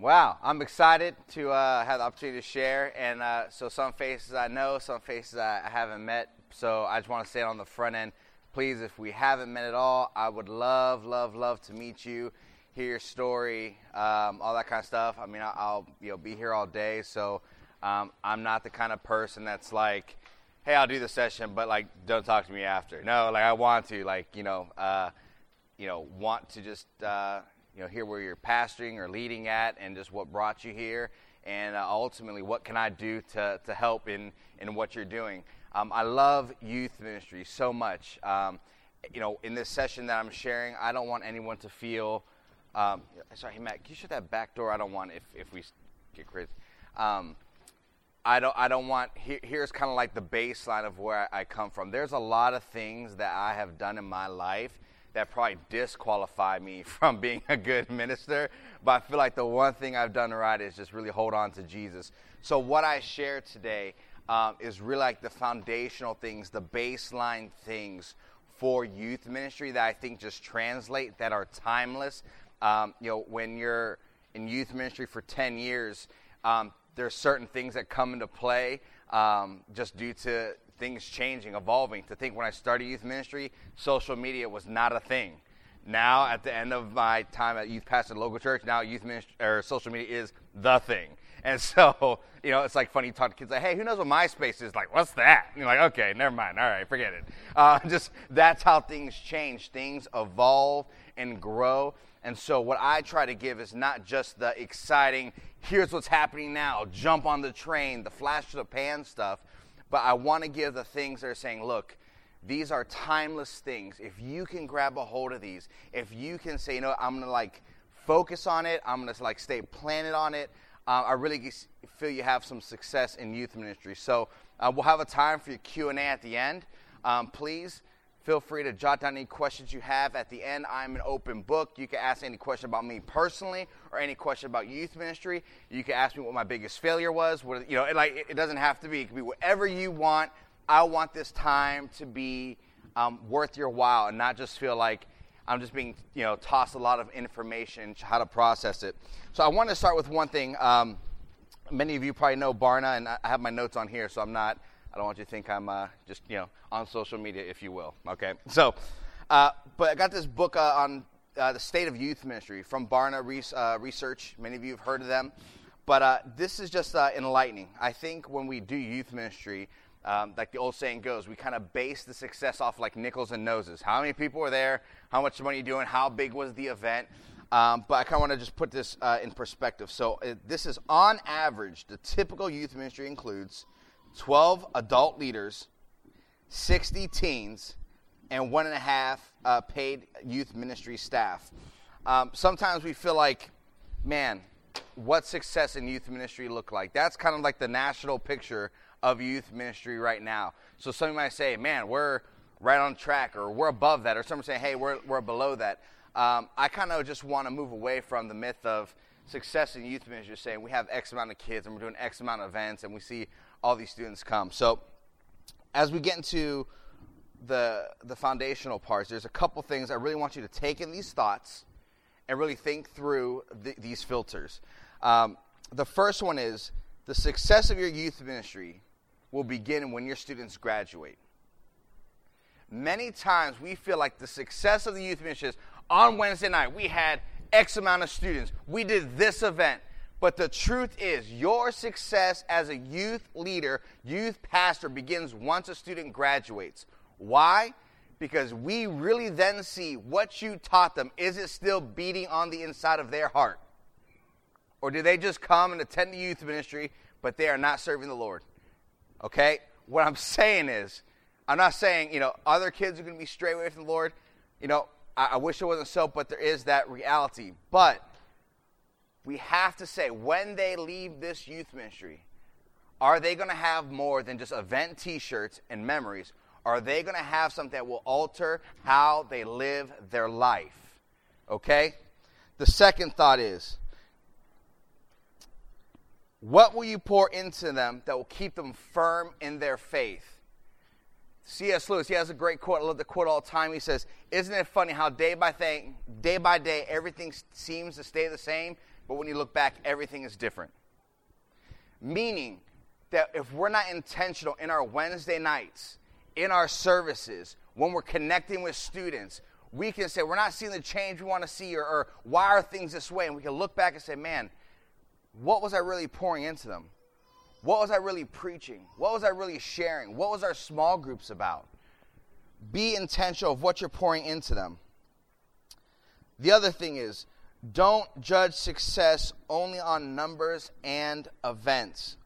Wow, I'm excited to uh, have the opportunity to share. And uh, so, some faces I know, some faces I haven't met. So, I just want to say it on the front end. Please, if we haven't met at all, I would love, love, love to meet you, hear your story, um, all that kind of stuff. I mean, I'll you know be here all day. So, um, I'm not the kind of person that's like, hey, I'll do the session, but like, don't talk to me after. No, like I want to, like you know, uh, you know, want to just uh, you know, hear where you're pastoring or leading at and just what brought you here. And uh, ultimately, what can I do to, to help in, in what you're doing? Um, I love youth ministry so much. Um, you know, in this session that I'm sharing, I don't want anyone to feel. Um, sorry, hey, Matt, can you shut that back door? I don't want if, if we get crazy. Um, I don't. I don't want. Here, here's kind of like the baseline of where I come from. There's a lot of things that I have done in my life that probably disqualify me from being a good minister. But I feel like the one thing I've done right is just really hold on to Jesus. So, what I share today um, is really like the foundational things, the baseline things for youth ministry that I think just translate, that are timeless. Um, you know, when you're in youth ministry for 10 years, um, there's certain things that come into play um, just due to things changing, evolving. To think when I started youth ministry, social media was not a thing. Now, at the end of my time at youth pastor local church, now youth ministry or social media is the thing. And so, you know, it's like funny you talk to kids like, "Hey, who knows what MySpace is?" Like, what's that? And you're like, "Okay, never mind. All right, forget it." Uh, just that's how things change. Things evolve and grow. And so, what I try to give is not just the exciting, here's what's happening now, jump on the train, the flash of the pan stuff, but I want to give the things that are saying, look, these are timeless things. If you can grab a hold of these, if you can say, you know, I'm going to like focus on it, I'm going to like stay planted on it, uh, I really feel you have some success in youth ministry. So uh, we'll have a time for your Q&A at the end. Um, please Feel free to jot down any questions you have. At the end, I'm an open book. You can ask any question about me personally or any question about youth ministry. You can ask me what my biggest failure was. What, you know, it, like, it doesn't have to be. It can be whatever you want. I want this time to be um, worth your while and not just feel like I'm just being, you know, tossed a lot of information, how to process it. So I want to start with one thing. Um, many of you probably know Barna, and I have my notes on here, so I'm not – I don't want you to think I'm uh, just, you know, on social media, if you will. Okay? So, uh, but I got this book uh, on uh, the state of youth ministry from Barna uh, Research. Many of you have heard of them. But uh, this is just enlightening. I think when we do youth ministry, um, like the old saying goes, we kind of base the success off like nickels and noses. How many people were there? How much money you doing? How big was the event? Um, but I kind of want to just put this in perspective. So, this is on average, the typical youth ministry includes 12 adult leaders, 60 teens, and one and a half uh, paid youth ministry staff. Um, sometimes we feel like, man, what success in youth ministry look like? That's kind of like the national picture of youth ministry right now. So some might say, man, we're right on track, or we're above that, or some say, hey, we're, we're below that. Um, I kind of just want to move away from the myth of success in youth ministry, saying we have X amount of kids and we're doing X amount of events and we see all these students come. So, as we get into the the foundational parts, there's a couple things I really want you to take in these thoughts and really think through the, these filters. Um, the first one is the success of your youth ministry will begin when your students graduate. Many times we feel like the success of the youth ministry is on Wednesday night we had X amount of students, we did this event, but the truth is, your success as a youth leader, youth pastor, begins once a student graduates. Why? Because we really then see what you taught them. Is it still beating on the inside of their heart? Or do they just come and attend the youth ministry, but they are not serving the Lord? Okay? What I'm saying is, I'm not saying, you know, other kids are going to be straight away from the Lord. You know, I, I wish it wasn't so, but there is that reality. But we have to say when they leave this youth ministry, are they going to have more than just event t shirts and memories? Are they going to have something that will alter how they live their life? Okay? The second thought is what will you pour into them that will keep them firm in their faith? C.S. Lewis, he has a great quote. I love the quote all the time. He says, Isn't it funny how day by day, day by day, everything seems to stay the same? But when you look back, everything is different. Meaning that if we're not intentional in our Wednesday nights, in our services, when we're connecting with students, we can say we're not seeing the change we want to see or, or why are things this way? And we can look back and say man what was i really pouring into them? What was i really preaching? What was i really sharing? What was our small groups about? Be intentional of what you're pouring into them. The other thing is don't judge success only on numbers and events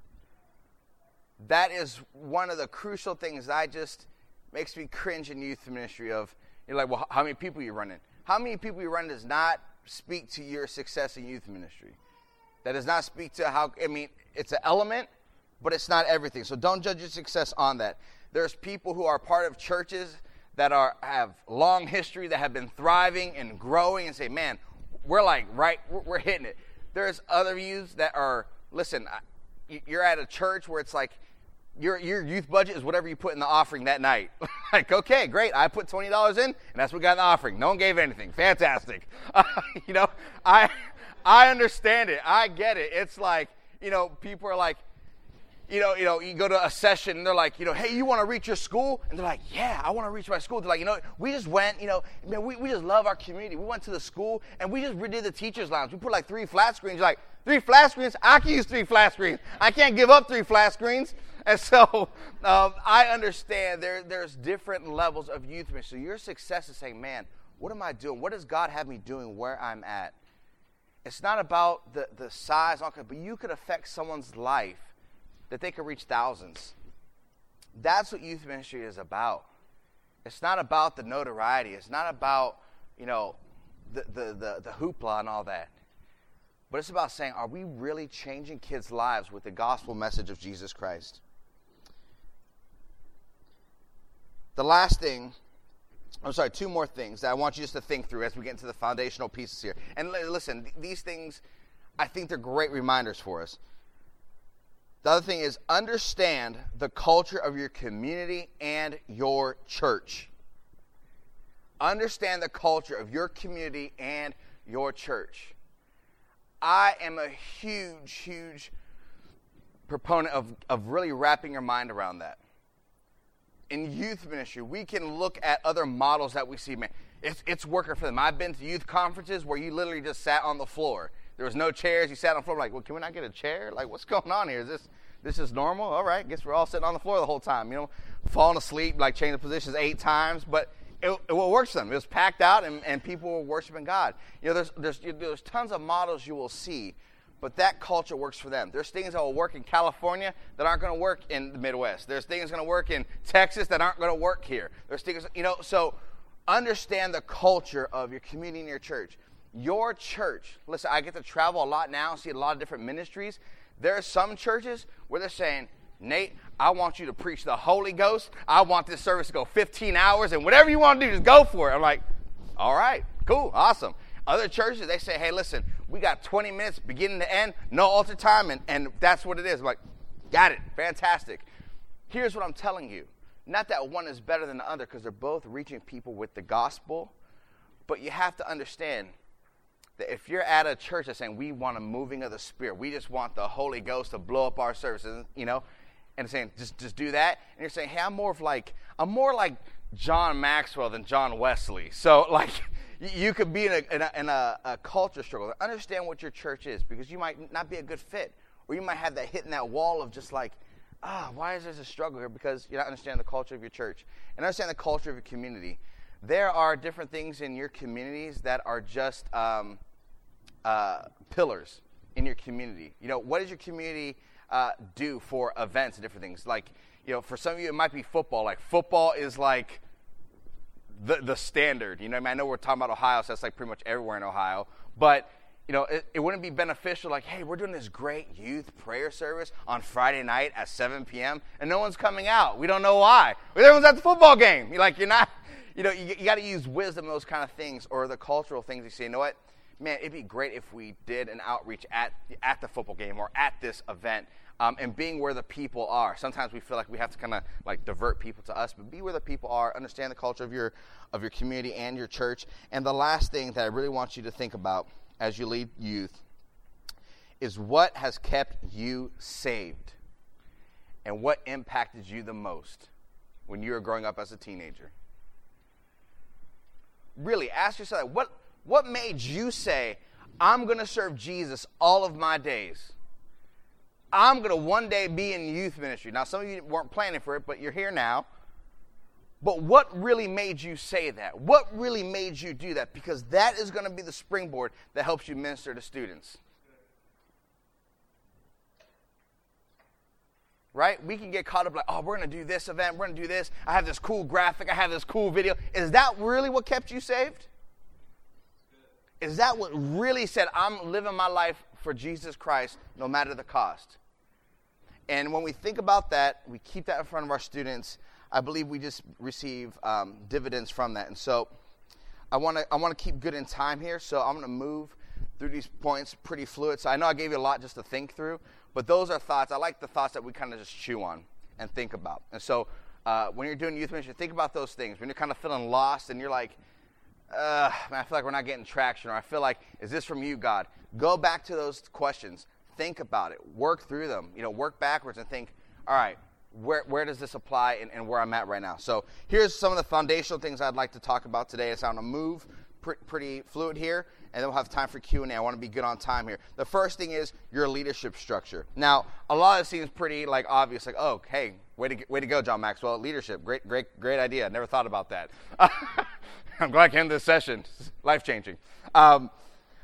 that is one of the crucial things i just makes me cringe in youth ministry of you're like, well, how many people you running? How many people you running does not speak to your success in youth ministry. That does not speak to how, I mean, it's an element, but it's not everything. So don't judge your success on that. There's people who are part of churches that are have long history that have been thriving and growing and say, man, we're like right, we're, hitting it. There's other views that are, listen, you're at a church where it's like, your, your youth budget is whatever you put in the offering that night. like, okay, great. I put $20 in, and that's what got in the offering. No one gave anything. Fantastic. Uh, you know, I, I understand it. I get it. It's like, you know, people are like, you know, you know, you go to a session and they're like, you know, hey, you want to reach your school? And they're like, yeah, I want to reach my school. They're like, you know, we just went, you know, man, we, we just love our community. We went to the school and we just redid the teacher's lounge. We put like three flat screens. You're like, three flat screens? I can use three flat screens. I can't give up three flat screens. And so um, I understand there, there's different levels of youth ministry. So your success is saying, man, what am I doing? What does God have me doing where I'm at? It's not about the, the size, but you could affect someone's life that they could reach thousands. That's what youth ministry is about. It's not about the notoriety. It's not about, you know, the, the, the, the hoopla and all that. But it's about saying, are we really changing kids' lives with the gospel message of Jesus Christ? The last thing, I'm sorry, two more things that I want you just to think through as we get into the foundational pieces here. And listen, these things, I think they're great reminders for us. The other thing is understand the culture of your community and your church. Understand the culture of your community and your church. I am a huge, huge proponent of, of really wrapping your mind around that in youth ministry, we can look at other models that we see. Man, it's, it's working for them. I've been to youth conferences where you literally just sat on the floor. There was no chairs. You sat on the floor. like, well, can we not get a chair? Like, what's going on here? Is this this is normal? All right, guess we're all sitting on the floor the whole time. You know, falling asleep, like changing positions eight times, but it, it works for them. It was packed out, and, and people were worshiping God. You know, there's there's there's tons of models you will see but that culture works for them. There's things that will work in California that aren't going to work in the Midwest. There's things going to work in Texas that aren't going to work here. There's things, you know, so understand the culture of your community and your church. Your church, listen, I get to travel a lot now, see a lot of different ministries. There are some churches where they're saying, Nate, I want you to preach the Holy Ghost. I want this service to go 15 hours, and whatever you want to do, just go for it. I'm like, all right, cool, awesome. Other churches, they say, hey, listen, we got 20 minutes beginning to end, no altar time, and, and that's what it is. I'm like, got it, fantastic. Here's what I'm telling you. Not that one is better than the other, because they're both reaching people with the gospel, but you have to understand that if you're at a church that's saying we want a moving of the Spirit, we just want the Holy Ghost to blow up our services, you know, and saying just just do that, and you're saying, hey, I'm more of like I'm more like John Maxwell than John Wesley, so like you could be in, a, in, a, in a, a, culture struggle. Understand what your church is because you might not be a good fit. Or you might have that hitting that wall of just like, ah, why is there a struggle here? Because you don't understand the culture of your church. And understand the culture of your community. There are different things in your communities that are just um, uh, pillars in your community. You know, what does your community uh, do for events and different things? Like, you know, for some of you, it might be football. Like, football is like the, the standard. You know, I, mean, I know we're talking about Ohio, so that's like pretty much everywhere in Ohio. But, you know, it, it wouldn't be beneficial like, hey, we're doing this great youth prayer service on Friday night at 7 p.m., and no one's coming out. We don't know why. Everyone's at the football game. You're like, you're not, you know, you, you got to use wisdom, those kind of things, or the cultural things. You say, you know what? Man, it'd be great if we did an outreach at, at the football game or at this event um, and being where the people are. Sometimes we feel like we have to kind of like divert people to us, but be where the people are. Understand the culture of your of your community and your church. And the last thing that I really want you to think about as you lead youth is what has kept you saved and what impacted you the most when you were growing up as a teenager? Really, ask yourself what, what made you say, I'm going to serve Jesus all of my days? I'm going to one day be in youth ministry. Now, some of you weren't planning for it, but you're here now. But what really made you say that? What really made you do that? Because that is going to be the springboard that helps you minister to students. Right? We can get caught up like, oh, we're going to do this event, we're going to do this. I have this cool graphic, I have this cool video. Is that really what kept you saved? Is that what really said, I'm living my life for Jesus Christ no matter the cost? And when we think about that, we keep that in front of our students. I believe we just receive um, dividends from that. And so I want to I want to keep good in time here. So I'm going to move through these points pretty fluid. So I know I gave you a lot just to think through, but those are thoughts. I like the thoughts that we kind of just chew on and think about. And so uh, when you're doing youth ministry, think about those things. When you're kind of feeling lost and you're like, uh, man, I feel like we're not getting traction, or I feel like, is this from you, God? Go back to those questions. Think about it. Work through them. You know, work backwards and think, all right, where, where does this apply and, and, where I'm at right now. So here's some of the foundational things I'd like to talk about today. I'm going to move pr- pretty fluid here, and then we'll have time for Q&A. I want to be good on time here. The first thing is your leadership structure. Now, a lot of it seems pretty like obvious, like, oh, hey, way to, way to go, John Maxwell. Leadership, great, great, great idea. Never thought about that. I'm glad I came to this session. Life-changing. Um,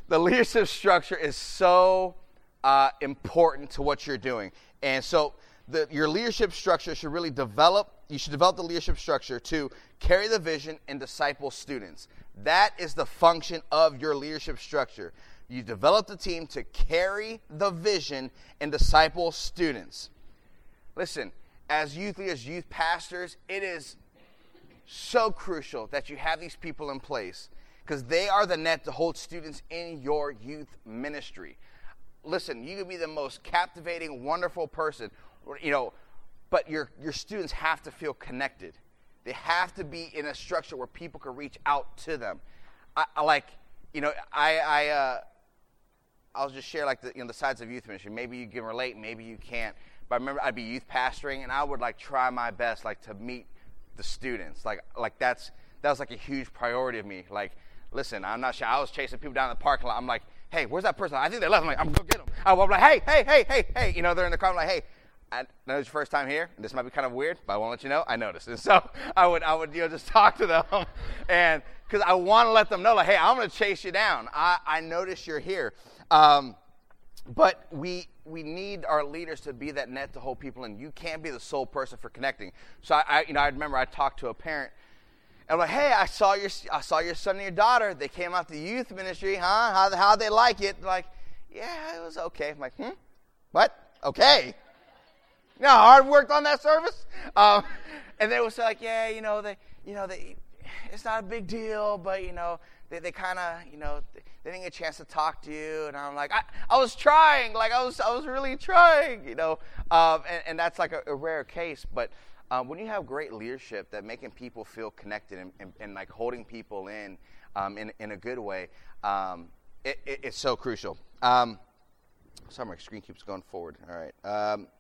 the leadership structure is so uh, important to what you're doing. And so the, your leadership structure should really develop, you should develop the leadership structure to carry the vision and disciple students. That is the function of your leadership structure. You develop the team to carry the vision and disciple students. Listen, as youth leaders, youth pastors, it is so crucial that you have these people in place because they are the net to hold students in your youth ministry. Listen, you can be the most captivating, wonderful person you know, but your, your students have to feel connected. They have to be in a structure where people can reach out to them. I, I like, you know, I, I, uh, I'll just share like the, you know, the sides of youth ministry. Maybe you can relate, maybe you can't. But I remember I'd be youth pastoring, and I would like try my best like to meet the students. Like, like that's that was like a huge priority of me. Like, listen, I'm not sure. I was chasing people down the parking lot. I'm like, hey, where's that person? I think they left. I'm like, I'm gonna go get them. I was like, hey, hey, hey, hey, hey. You know, they're in the car. I'm like, hey, I know it's your first time here. and This might be kind of weird, but I won't let you know. I noticed, and so I would, I would, you know, just talk to them, and because I want to let them know, like, hey, I'm going to chase you down. I, I notice you're here, um, but we we need our leaders to be that net to hold people in. You can't be the sole person for connecting. So I, I you know, I remember I talked to a parent. And I'm like, hey, I saw your, I saw your son and your daughter. They came out to youth ministry, huh? How, how they like it? like, yeah, it was okay. I'm like, hmm, what? Okay. Know hard worked on that service? Um, and they say like, yeah, you know, they, you know, they, it's not a big deal, but you know, they, they kind of, you know, they didn't get a chance to talk to you. And I'm like, I, I was trying, like I was, I was really trying, you know, um, and, and that's like a, a rare case. But um, when you have great leadership that making people feel connected and, and, and like holding people in, um, in, in a good way, um, it, it, it's so crucial. Um, sorry, my screen keeps going forward. All right.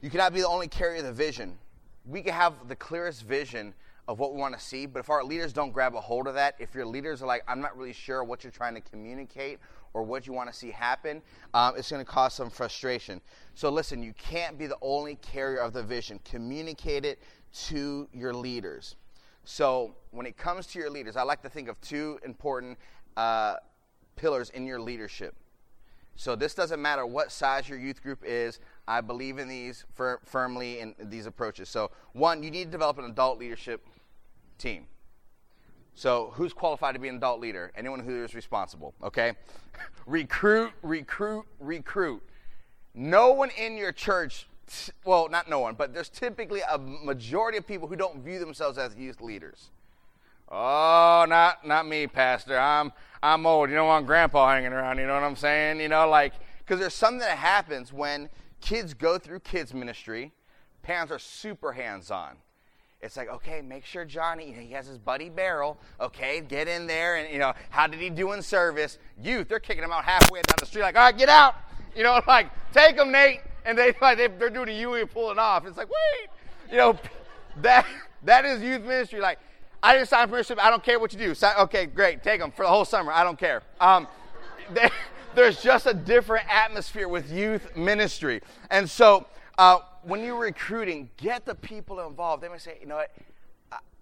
You cannot be the only carrier of the vision. We can have the clearest vision of what we want to see, but if our leaders don't grab a hold of that, if your leaders are like, I'm not really sure what you're trying to communicate or what you want to see happen, um, it's going to cause some frustration. So listen, you can't be the only carrier of the vision. Communicate it to your leaders. So when it comes to your leaders, I like to think of two important uh, pillars in your leadership. So this doesn't matter what size your youth group is. I believe in these fir- firmly in these approaches. So one, you need to develop an adult leadership team. So who's qualified to be an adult leader? Anyone who is responsible. Okay, recruit, recruit, recruit. No one in your church. Well, not no one, but there's typically a majority of people who don't view themselves as youth leaders. Oh, not not me, Pastor. I'm I'm old. You don't want grandpa hanging around. You know what I'm saying? You know, like, because there's something that happens when kids go through kids' ministry, parents are super hands on. It's like, okay, make sure Johnny, you know, he has his buddy Barrel. Okay, get in there, and you know, how did he do in service? Youth, they're kicking him out halfway down the street, like, all right, get out. You know, like, take him, Nate. And they like they, they're doing a U and pulling off. It's like, wait, you know, that that is youth ministry. Like, I didn't sign for membership. I don't care what you do. Sign, okay, great, take them for the whole summer. I don't care. Um, they, there's just a different atmosphere with youth ministry, and so uh, when you're recruiting, get the people involved. They may say, you know what,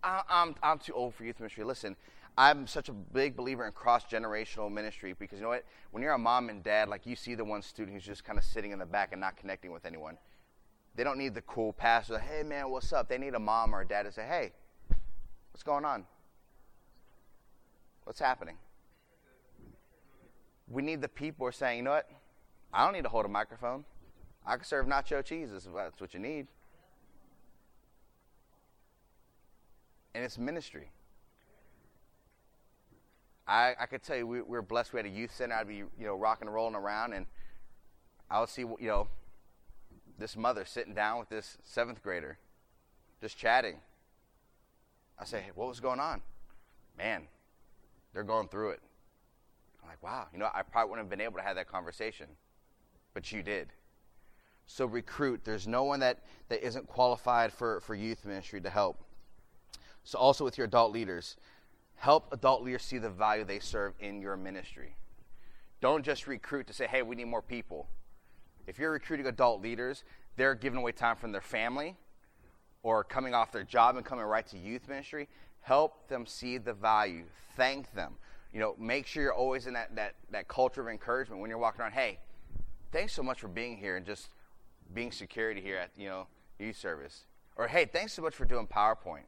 I, I'm, I'm too old for youth ministry. Listen, I'm such a big believer in cross generational ministry because you know what? When you're a mom and dad, like you see the one student who's just kind of sitting in the back and not connecting with anyone. They don't need the cool pastor, hey man, what's up? They need a mom or a dad to say, hey, what's going on? What's happening? We need the people who are saying, you know what? I don't need to hold a microphone. I can serve nacho cheese if that's what you need. And it's ministry. I, I could tell you we, we were blessed. We had a youth center. I'd be, you know, rocking and rolling around, and I would see, you know, this mother sitting down with this seventh grader, just chatting. I say, hey, what was going on? Man, they're going through it. I'm like, wow, you know, I probably wouldn't have been able to have that conversation, but you did. So recruit. There's no one that, that isn't qualified for, for youth ministry to help. So also with your adult leaders, help adult leaders see the value they serve in your ministry. Don't just recruit to say, hey, we need more people. If you're recruiting adult leaders, they're giving away time from their family or coming off their job and coming right to youth ministry. Help them see the value. Thank them. You know, make sure you're always in that, that, that culture of encouragement when you're walking around. Hey, thanks so much for being here and just being security here at you know youth service. Or hey, thanks so much for doing PowerPoint.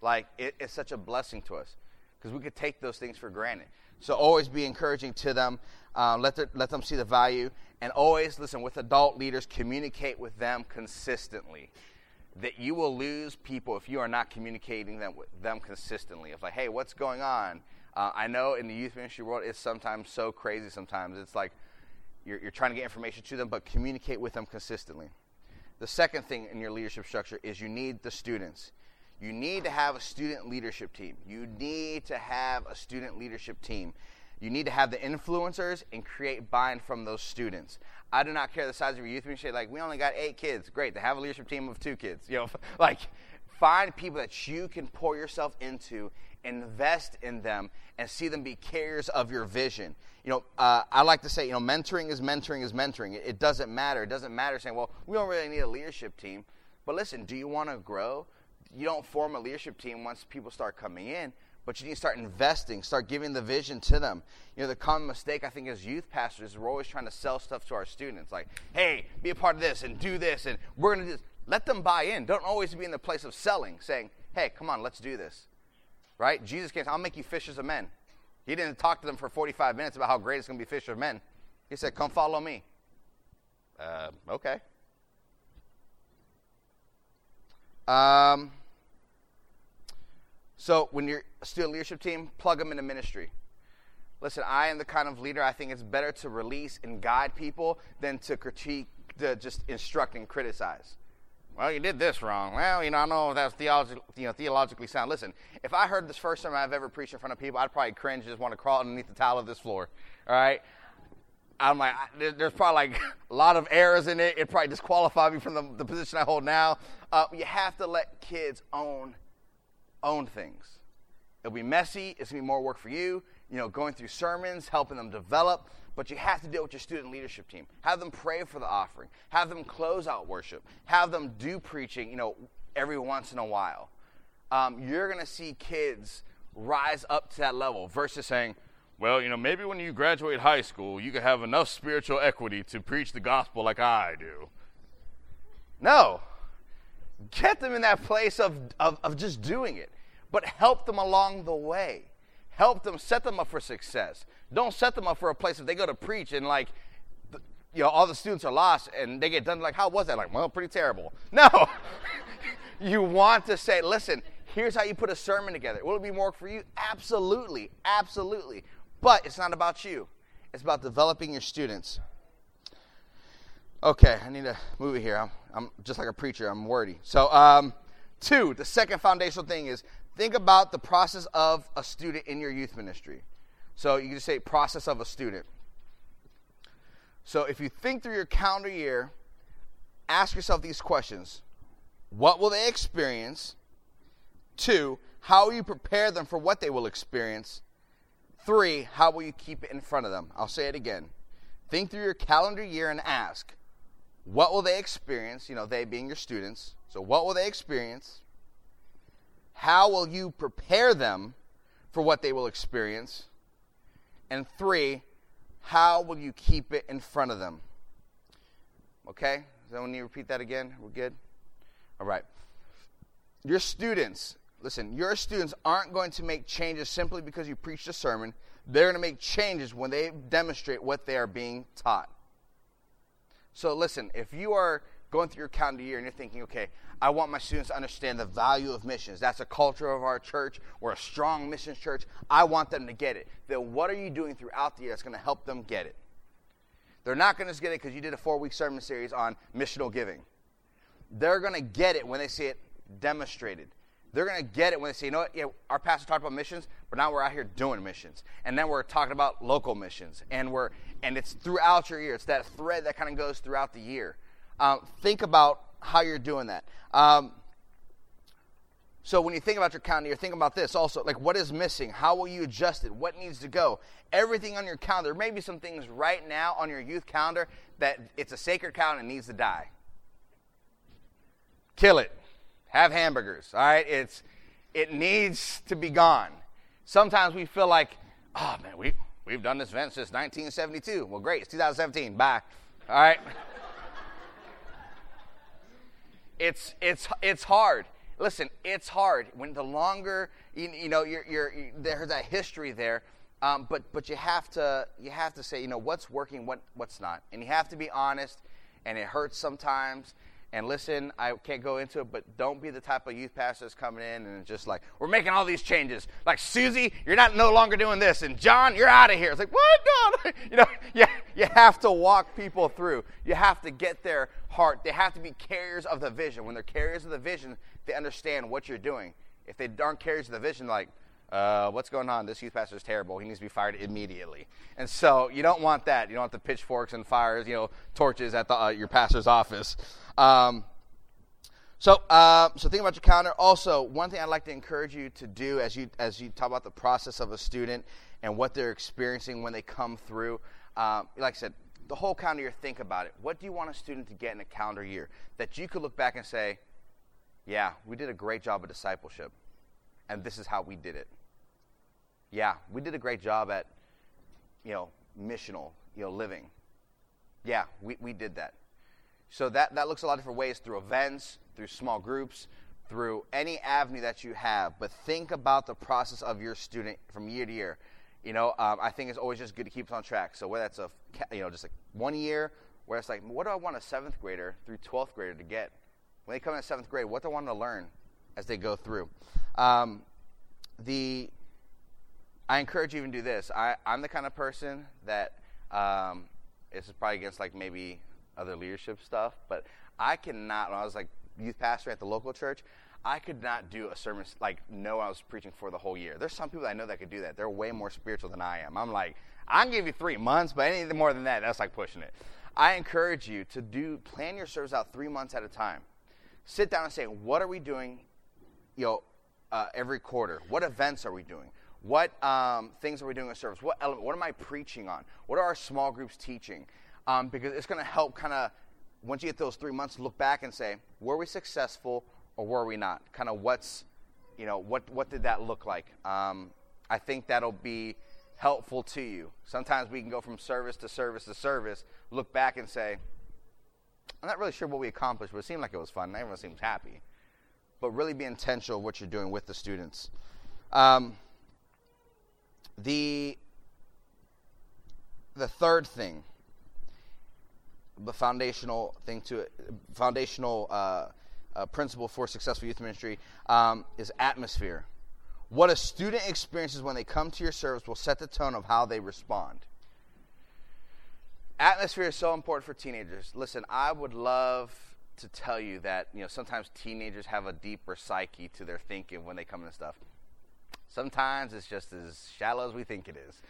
Like it, it's such a blessing to us because we could take those things for granted. So always be encouraging to them. Um, let, the, let them see the value. And always, listen, with adult leaders, communicate with them consistently. That you will lose people if you are not communicating them with them consistently. It's like, hey, what's going on? Uh, I know in the youth ministry world, it's sometimes so crazy. Sometimes it's like you're, you're trying to get information to them, but communicate with them consistently. The second thing in your leadership structure is you need the students. You need to have a student leadership team. You need to have a student leadership team. You need to have the influencers and create buy-in from those students. I do not care the size of your youth ministry. Like we only got eight kids. Great. They have a leadership team of two kids. You know, like find people that you can pour yourself into, invest in them, and see them be carriers of your vision. You know, uh, I like to say, you know, mentoring is mentoring is mentoring. It, it doesn't matter. It doesn't matter saying, well, we don't really need a leadership team. But listen, do you want to grow? You don't form a leadership team once people start coming in but you need to start investing, start giving the vision to them. You know, the common mistake I think as youth pastors is we're always trying to sell stuff to our students, like, hey, be a part of this and do this, and we're going to do this. Let them buy in. Don't always be in the place of selling, saying, hey, come on, let's do this. Right? Jesus came, I'll make you fishers of men. He didn't talk to them for 45 minutes about how great it's going to be fishers of men. He said, come follow me. Uh, okay. Um, so when you're still a leadership team, plug them into ministry. Listen, I am the kind of leader I think it's better to release and guide people than to critique, to just instruct and criticize. Well, you did this wrong. Well, you know, I know that's theologi- you know, theologically sound. Listen, if I heard this first time I've ever preached in front of people, I'd probably cringe just want to crawl underneath the tile of this floor. All right? I'm like, there's probably like a lot of errors in it. It probably disqualify me from the, the position I hold now. Uh, you have to let kids own own things. It'll be messy. It's to be more work for you, you know, going through sermons, helping them develop. But you have to deal with your student leadership team. Have them pray for the offering. Have them close out worship. Have them do preaching, you know, every once in a while. Um, you're going to see kids rise up to that level versus saying, well, you know, maybe when you graduate high school, you can have enough spiritual equity to preach the gospel like I do. No, Get them in that place of, of, of just doing it, but help them along the way. Help them, set them up for success. Don't set them up for a place if they go to preach and like, you know, all the students are lost and they get done like, how was that? Like, well, pretty terrible. No. you want to say, listen, here's how you put a sermon together. Will it be more for you? Absolutely. Absolutely. But it's not about you. It's about developing your students. Okay, I need to move it here. I'm, I'm just like a preacher. I'm wordy. So, um, Two, the second foundational thing is think about the process of a student in your youth ministry. So you can just say process of a student. So if you think through your calendar year, ask yourself these questions. What will they experience? Two, how will you prepare them for what they will experience? Three, how will you keep it in front of them? I'll say it again. Think through your calendar year and ask, what will they experience? You know, they being your students. So, what will they experience? How will you prepare them for what they will experience? And three, how will you keep it in front of them? Okay? Does anyone need to repeat that again? We're good? All right. Your students, listen, your students aren't going to make changes simply because you preached a sermon. They're going to make changes when they demonstrate what they are being taught. So listen, if you are going through your calendar year and you're thinking, okay, I want my students to understand the value of missions. That's a culture of our church. We're a strong missions church. I want them to get it. Then what are you doing throughout the year that's going to help them get it? They're not going to get it because you did a four week sermon series on missional giving. They're going to get it when they see it demonstrated. They're going to get it when they say, you know what, yeah, our pastor talked about missions, but now we're out here doing missions. And then we're talking about local missions. And we're and it's throughout your year. It's that thread that kind of goes throughout the year. Um, think about how you're doing that. Um, so when you think about your calendar, you're thinking about this also. Like, what is missing? How will you adjust it? What needs to go? Everything on your calendar. There may be some things right now on your youth calendar that it's a sacred calendar and needs to die. Kill it. Have hamburgers. All right? It's it needs to be gone. Sometimes we feel like, oh man, we we've done this event since 1972. Well, great. It's 2017. Bye. All right. It's it's it's hard. Listen, it's hard when the longer you, you know you're, you're, you, there's that history there, um, but but you have to you have to say you know what's working, what what's not, and you have to be honest. And it hurts sometimes, and listen, I can't go into it, but don't be the type of youth pastors coming in and just like, we're making all these changes. Like, Susie, you're not no longer doing this. And John, you're out of here. It's like, what? No. You know, you, you have to walk people through. You have to get their heart. They have to be carriers of the vision. When they're carriers of the vision, they understand what you're doing. If they aren't carriers of the vision, like, uh, what's going on? This youth pastor is terrible. He needs to be fired immediately. And so you don't want that. You don't want the pitchforks and fires, you know, torches at the, uh, your pastor's office. Um, so, uh, so think about your calendar. Also, one thing I'd like to encourage you to do as you as you talk about the process of a student and what they're experiencing when they come through. Um, like I said, the whole calendar year. Think about it. What do you want a student to get in a calendar year that you could look back and say, "Yeah, we did a great job of discipleship, and this is how we did it." Yeah, we did a great job at, you know, missional, you know, living. Yeah, we, we did that. So that, that looks a lot of different ways through events, through small groups, through any avenue that you have. But think about the process of your student from year to year. You know, um, I think it's always just good to keep us on track. So whether that's a, you know, just like one year, where it's like, what do I want a seventh grader through 12th grader to get? When they come in seventh grade, what do I want them to learn as they go through? Um, the, I encourage you even do this. I, I'm the kind of person that, um, this is probably against like maybe other leadership stuff, but I cannot, when I was like youth pastor at the local church, I could not do a sermon like know I was preaching for the whole year. There's some people I know that could do that. They're way more spiritual than I am. I'm like, I can give you three months, but anything more than that, that's like pushing it. I encourage you to do plan your service out three months at a time. Sit down and say, what are we doing, you know, uh, every quarter? What events are we doing? What um, things are we doing in service? What element? What am I preaching on? What are our small groups teaching? um, because it's going to help kind of once you get those three months, look back and say, were we successful or were we not? Kind of what's, you know, what what did that look like? Um, I think that'll be helpful to you. Sometimes we can go from service to service to service, look back and say, I'm not really sure what we accomplished, but it seemed like it was fun. Everyone seems happy. But really be intentional of what you're doing with the students. Um, the the third thing the foundational thing to foundational uh, uh, principle for successful youth ministry um, is atmosphere. What a student experiences when they come to your service will set the tone of how they respond. Atmosphere is so important for teenagers. Listen, I would love to tell you that you know sometimes teenagers have a deeper psyche to their thinking when they come into stuff. Sometimes it's just as shallow as we think it is.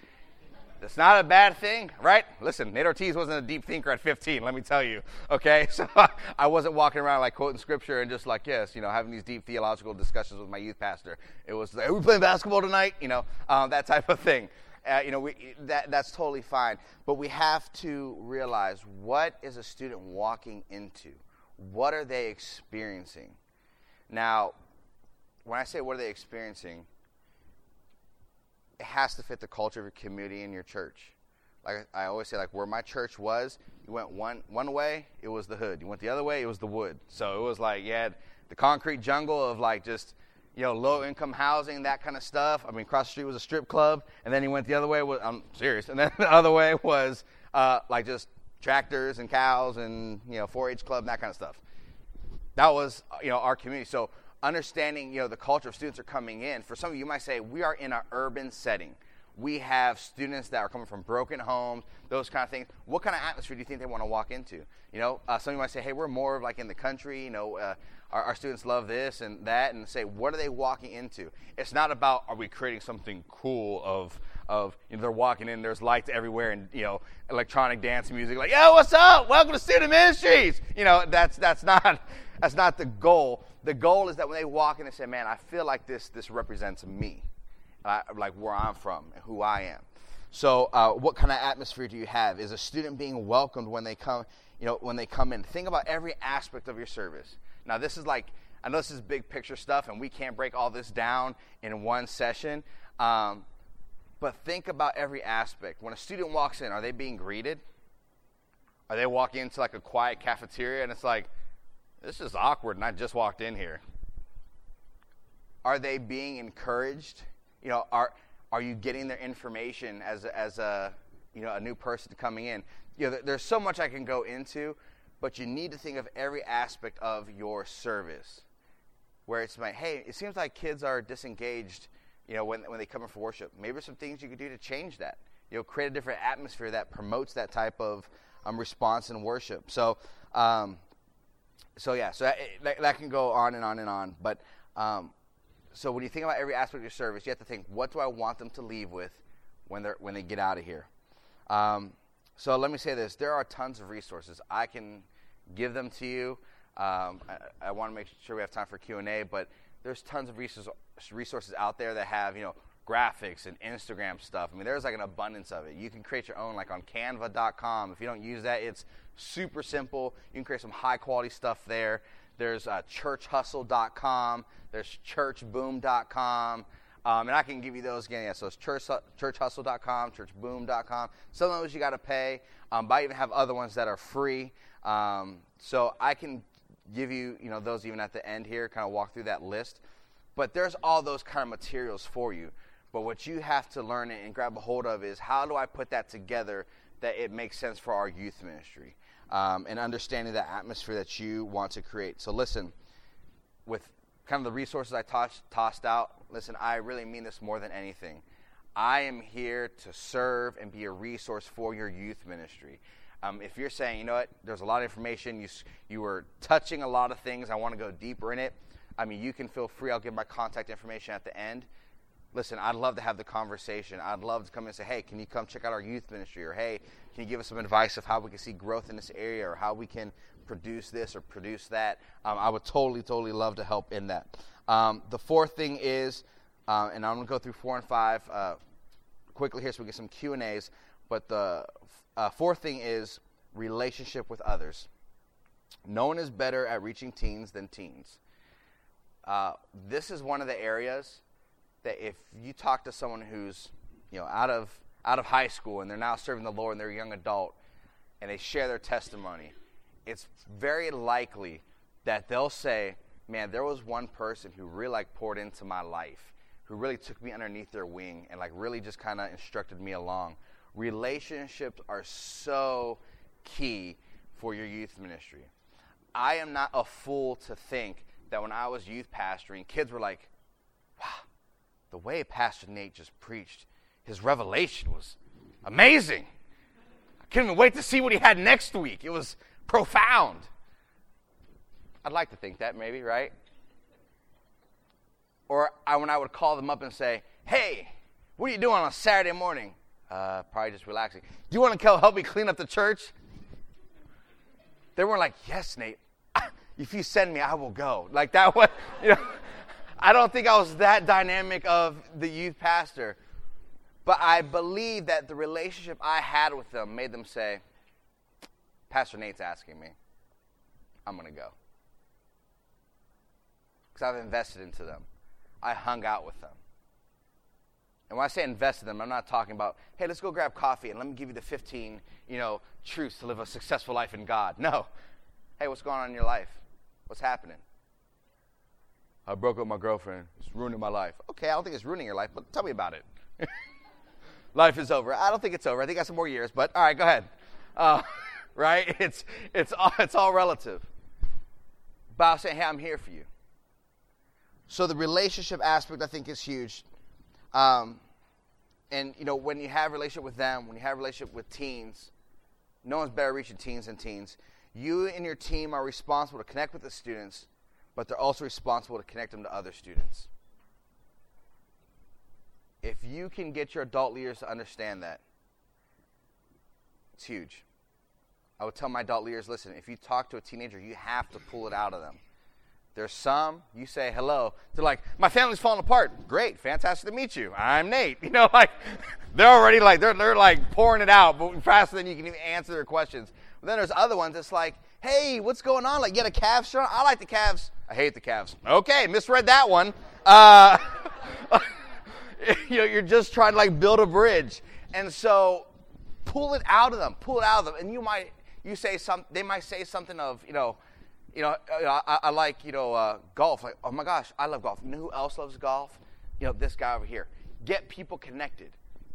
It's not a bad thing, right? Listen, Nate Ortiz wasn't a deep thinker at 15, let me tell you. Okay, so I wasn't walking around like quoting scripture and just like, yes, you know, having these deep theological discussions with my youth pastor. It was, like, are we playing basketball tonight? You know, um, that type of thing. Uh, you know, we, that, that's totally fine. But we have to realize what is a student walking into? What are they experiencing? Now, when I say what are they experiencing, it has to fit the culture of your community and your church. Like I always say, like where my church was, you went one one way, it was the hood. You went the other way, it was the wood. So it was like you had the concrete jungle of like just you know low income housing, that kind of stuff. I mean, across the street was a strip club, and then he went the other way. I'm serious, and then the other way was uh, like just tractors and cows and you know 4-H club, and that kind of stuff. That was you know our community. So understanding, you know, the culture of students are coming in. For some of you, might say, we are in an urban setting. We have students that are coming from broken homes, those kind of things. What kind of atmosphere do you think they want to walk into? You know, uh, some of you might say, hey, we're more of like in the country, you know, uh, our, our, students love this and that, and say, what are they walking into? It's not about, are we creating something cool of, of you know, they're walking in, there's lights everywhere, and, you know, electronic dance music, like, yo, what's up? Welcome to Student Ministries. You know, that's, that's, not, that's not the goal the goal is that when they walk in and say, man, I feel like this, this represents me, uh, like where I'm from and who I am. So, uh, what kind of atmosphere do you have? Is a student being welcomed when they come, you know, when they come in? Think about every aspect of your service. Now, this is like, I know this is big picture stuff, and we can't break all this down in one session. Um, but think about every aspect. When a student walks in, are they being greeted? Are they walking into like a quiet cafeteria and it's like, this is awkward, and I just walked in here. Are they being encouraged? You know, are are you getting their information as as a you know a new person coming in? You know, there's so much I can go into, but you need to think of every aspect of your service. Where it's like, hey, it seems like kids are disengaged. You know, when when they come in for worship, maybe some things you could do to change that. You know, create a different atmosphere that promotes that type of um, response and worship. So. Um, so yeah, so that, that, can go on and on and on. But um, so when you think about every aspect of your service, you have to think, what do I want them to leave with when they when they get out of here? Um, so let me say this: there are tons of resources. I can give them to you. Um, I, I want to make sure we have time for Q and A, but there's tons of resources resources out there that have you know graphics and Instagram stuff. I mean, there's like an abundance of it. You can create your own, like on Canva.com. If you don't use that, it's super simple. You can create some high quality stuff there. There's uh, ChurchHustle.com. There's ChurchBoom.com. Um, and I can give you those again. Yeah, so it's church, churchhustle.com, churchboom.com. Some of those you got to pay, um, but I even have other ones that are free. Um, so I can give you, you know, those even at the end here, kind of walk through that list. But there's all those kind of materials for you. But what you have to learn and grab a hold of is how do I put that together that it makes sense for our youth ministry um, and understanding the atmosphere that you want to create. So listen, with kind of the resources I toss, tossed out, listen, I really mean this more than anything. I am here to serve and be a resource for your youth ministry. Um, if you're saying, you know what, there's a lot of information, you, you were touching a lot of things, I want to go deeper in it, I mean, you can feel free. I'll give my contact information at the end listen, I'd love to have the conversation. I'd love to come and say, hey, can you come check out our youth ministry? Or hey, can you give us some advice of how we can see growth in this area or how we can produce this or produce that? Um, I would totally, totally love to help in that. Um, the fourth thing is, uh, and I'm going to go through four and five uh, quickly here so we get some Q and A's. But the uh, fourth thing is relationship with others. No one is better at reaching teens than teens. Uh, this is one of the areas that if you talk to someone who's you know out of out of high school and they're now serving the Lord and they're a young adult and they share their testimony, it's very likely that they'll say, "Man, there was one person who really like poured into my life, who really took me underneath their wing and like really just kind of instructed me along." Relationships are so key for your youth ministry. I am not a fool to think that when I was youth pastoring, kids were like, "Wow, the way Pastor Nate just preached, his revelation was amazing. I couldn't even wait to see what he had next week. It was profound. I'd like to think that maybe, right? Or I, when I would call them up and say, hey, what are you doing on a Saturday morning? Uh, probably just relaxing. Do you want to help me clean up the church? They weren't like, yes, Nate. If you send me, I will go. Like that was, you know. I don't think I was that dynamic of the youth pastor. But I believe that the relationship I had with them made them say, Pastor Nate's asking me. I'm going to go. Because I've invested into them. I hung out with them. And when I say invested in them, I'm not talking about, hey, let's go grab coffee and let me give you the 15, you know, truths to live a successful life in God. No. Hey, what's going on in your life? What's happening? I broke up with my girlfriend. It's ruining my life. Okay, I don't think it's ruining your life, but tell me about it. life is over. I don't think it's over. I think I have some more years, but all right, go ahead. Uh, right? It's, it's, all, it's all relative. But I'll say, hey, I'm here for you. So the relationship aspect, I think, is huge. Um, and, you know, when you have a relationship with them, when you have a relationship with teens, no one's better reaching teens than teens. You and your team are responsible to connect with the students but they're also responsible to connect them to other students. If you can get your adult leaders to understand that, it's huge. I would tell my adult leaders listen, if you talk to a teenager, you have to pull it out of them. There's some, you say hello, they're like, my family's falling apart. Great, fantastic to meet you. I'm Nate. You know, like, they're already like, they're, they're like pouring it out faster than you can even answer their questions. But then there's other ones, it's like, hey, what's going on? Like, get a Cavs shirt? I like the Cavs. I hate the Cavs. Okay, misread that one. Uh, you know, you're just trying to like build a bridge, and so pull it out of them, pull it out of them, and you might you say some, they might say something of you know, you know, I, I like you know uh, golf. Like, oh my gosh, I love golf. You know who else loves golf? You know, this guy over here. Get people connected.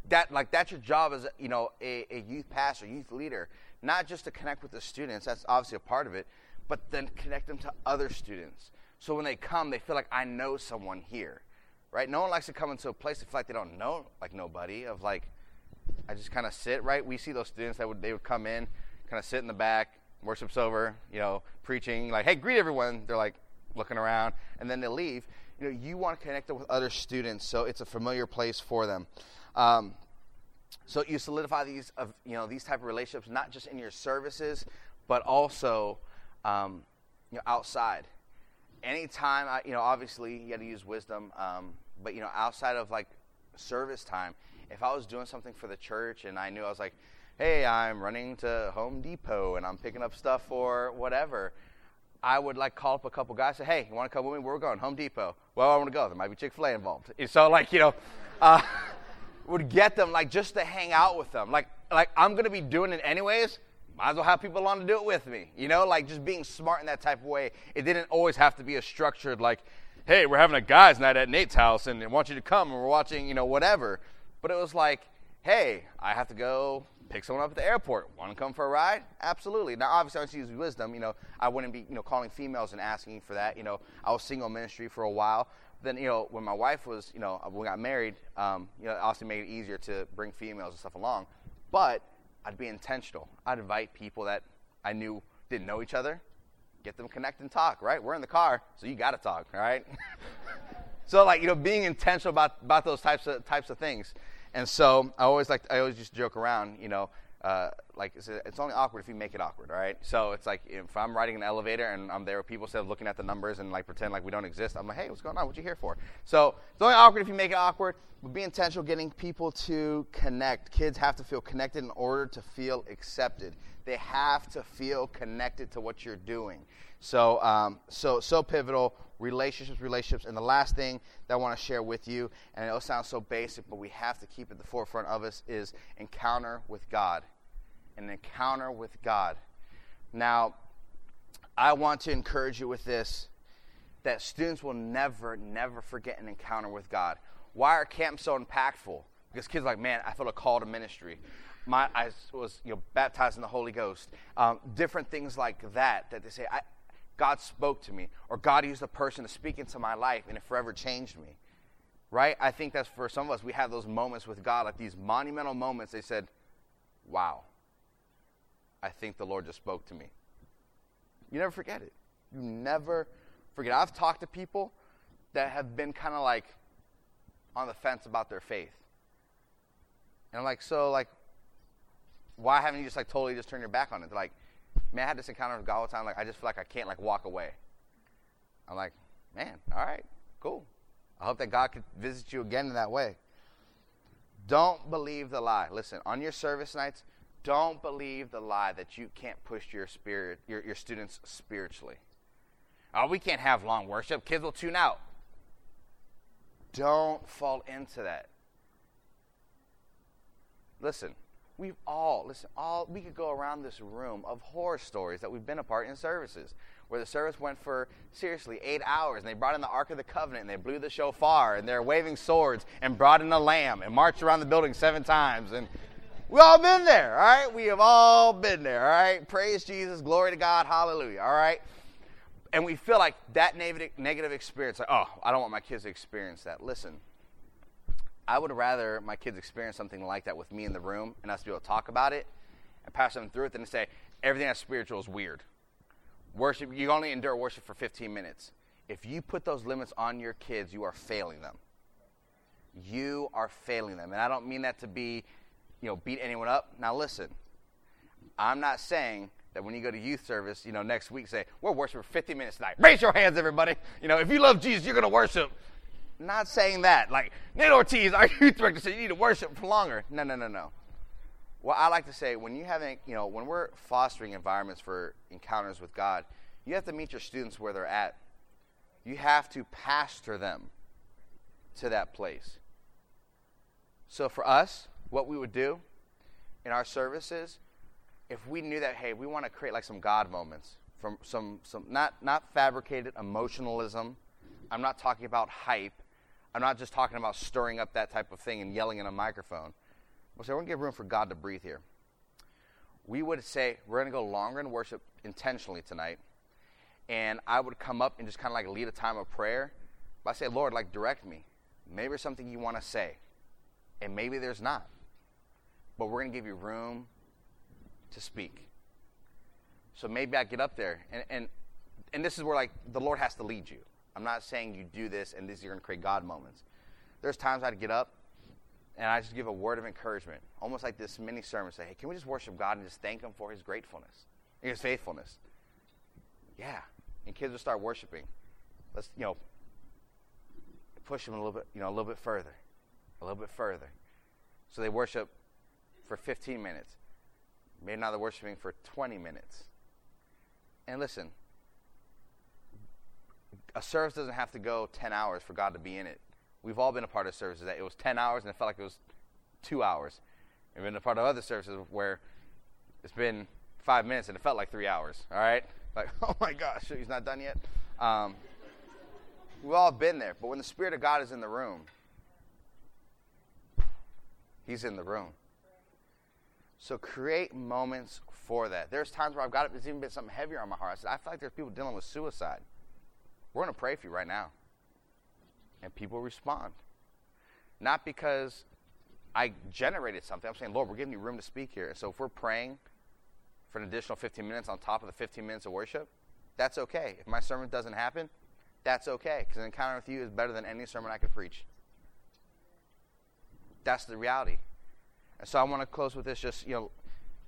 That like that's your job as you know a, a youth pastor, youth leader, not just to connect with the students. That's obviously a part of it, but then connect them to other students. So when they come, they feel like I know someone here, right? No one likes to come into a place to feel like they don't know like nobody. Of like, I just kind of sit, right? We see those students that would they would come in, kind of sit in the back, worship's over, you know, preaching, like, hey, greet everyone. They're like looking around, and then they leave. You know, you want to connect them with other students, so it's a familiar place for them. Um, so you solidify these of you know these type of relationships not just in your services, but also um, you know, outside. Anytime, I, you know, obviously you got to use wisdom, um, but you know, outside of like service time, if I was doing something for the church and I knew I was like, hey, I'm running to Home Depot and I'm picking up stuff for whatever, I would like call up a couple guys, say, hey, you want to come with me? Where we're going? Home Depot. Well, I want to go. There might be Chick Fil A involved. So like, you know, uh, would get them like just to hang out with them. Like, like I'm to be doing it anyways might as well have people along to do it with me. You know, like just being smart in that type of way. It didn't always have to be a structured like, hey, we're having a guys' night at Nate's house and I want you to come and we're watching, you know, whatever. But it was like, hey, I have to go pick someone up at the airport. Want to come for a ride? Absolutely. Now, obviously, I was use wisdom. You know, I wouldn't be, you know, calling females and asking for that. You know, I was single ministry for a while. Then, you know, when my wife was, you know, when we got married, um, you know, it also made it easier to bring females and stuff along. But I'd be intentional. I'd invite people that I knew didn't know each other, get them connect and talk, right? We're in the car, so you got to talk, right? so like, you know, being intentional about, about those types of types of things. And so I always like I always just joke around, you know, uh, like it's, it's, only awkward if you make it awkward, right? So it's like if I'm riding an elevator and I'm there with people instead of looking at the numbers and like pretend like we don't exist, I'm like, hey, what's going on? What you here for? So it's only awkward if you make it awkward. But be intentional getting people to connect. Kids have to feel connected in order to feel accepted. They have to feel connected to what you're doing. So um, so so pivotal. Relationships, relationships, and the last thing that I want to share with you, and it all sounds so basic, but we have to keep at the forefront of us, is encounter with God an encounter with God. Now, I want to encourage you with this that students will never, never forget an encounter with God. Why are camps so impactful? Because kids are like, man, I feel a call to ministry. My, I was you know, baptized in the Holy Ghost. Um, different things like that, that they say, I, God spoke to me, or God used a person to speak into my life, and it forever changed me. Right? I think that's for some of us, we have those moments with God, like these monumental moments. They said, wow, I think the Lord just spoke to me. You never forget it. You never forget. I've talked to people that have been kind of like on the fence about their faith. And I'm like, so like, why haven't you just like totally just turned your back on it? They're like, man, I had this encounter with God all the time. Like, I just feel like I can't like walk away. I'm like, man, all right, cool. I hope that God could visit you again in that way. Don't believe the lie. Listen, on your service nights, don't believe the lie that you can't push your spirit, your, your students spiritually. Oh, we can't have long worship. Kids will tune out. Don't fall into that. Listen, we've all, listen, all we could go around this room of horror stories that we've been a part in services where the service went for seriously eight hours and they brought in the Ark of the Covenant and they blew the shofar and they're waving swords and brought in a lamb and marched around the building seven times and we all been there, all right? We have all been there, all right? Praise Jesus, glory to God, hallelujah, all right? And we feel like that negative experience, like, oh, I don't want my kids to experience that. Listen, I would rather my kids experience something like that with me in the room and us be able to talk about it and pass them through it than to say everything that's spiritual is weird. Worship, you only endure worship for 15 minutes. If you put those limits on your kids, you are failing them. You are failing them. And I don't mean that to be, you know, beat anyone up. Now listen, I'm not saying that when you go to youth service, you know, next week say, we're worshiping for 50 minutes tonight. Raise your hands, everybody. You know, if you love Jesus, you're going to worship. Not saying that. Like, Nate Ortiz, our youth director, said you need to worship for longer. No, no, no, no. Well, I like to say when you having, you know, when we're fostering environments for encounters with God, you have to meet your students where they're at. You have to pastor them to that place. So for us, what we would do in our services if we knew that, hey, we want to create like some God moments from some, some not, not fabricated emotionalism. I'm not talking about hype. I'm not just talking about stirring up that type of thing and yelling in a microphone. We'll say, we're going to give room for God to breathe here. We would say, we're going to go longer in worship intentionally tonight. And I would come up and just kind of like lead a time of prayer. But I say, Lord, like direct me. Maybe there's something you want to say. And maybe there's not. But we're going to give you room to speak. So maybe I get up there, and, and, and this is where like the Lord has to lead you. I'm not saying you do this and this you're going to create God moments. There's times I'd get up and I just give a word of encouragement, almost like this mini sermon. Say, hey, can we just worship God and just thank Him for His gratefulness, His faithfulness? Yeah, and kids will start worshiping. Let's you know push them a little bit, you know, a little bit further, a little bit further. So they worship for 15 minutes. Maybe now they're worshiping for 20 minutes. And listen, a service doesn't have to go 10 hours for God to be in it. We've all been a part of services that it was 10 hours and it felt like it was two hours. We've been a part of other services where it's been five minutes and it felt like three hours. All right? Like, oh my gosh, he's not done yet. Um, we've all been there. But when the Spirit of God is in the room, He's in the room. So create moments for that. There's times where I've got it, it's even been something heavier on my heart. I said, I feel like there's people dealing with suicide. We're going to pray for you right now. And people respond. Not because I generated something. I'm saying, Lord, we're giving you room to speak here. And So if we're praying for an additional 15 minutes on top of the 15 minutes of worship, that's okay. If my sermon doesn't happen, that's okay. Because an encounter with you is better than any sermon I could preach. That's the reality. And so I want to close with this just, you know,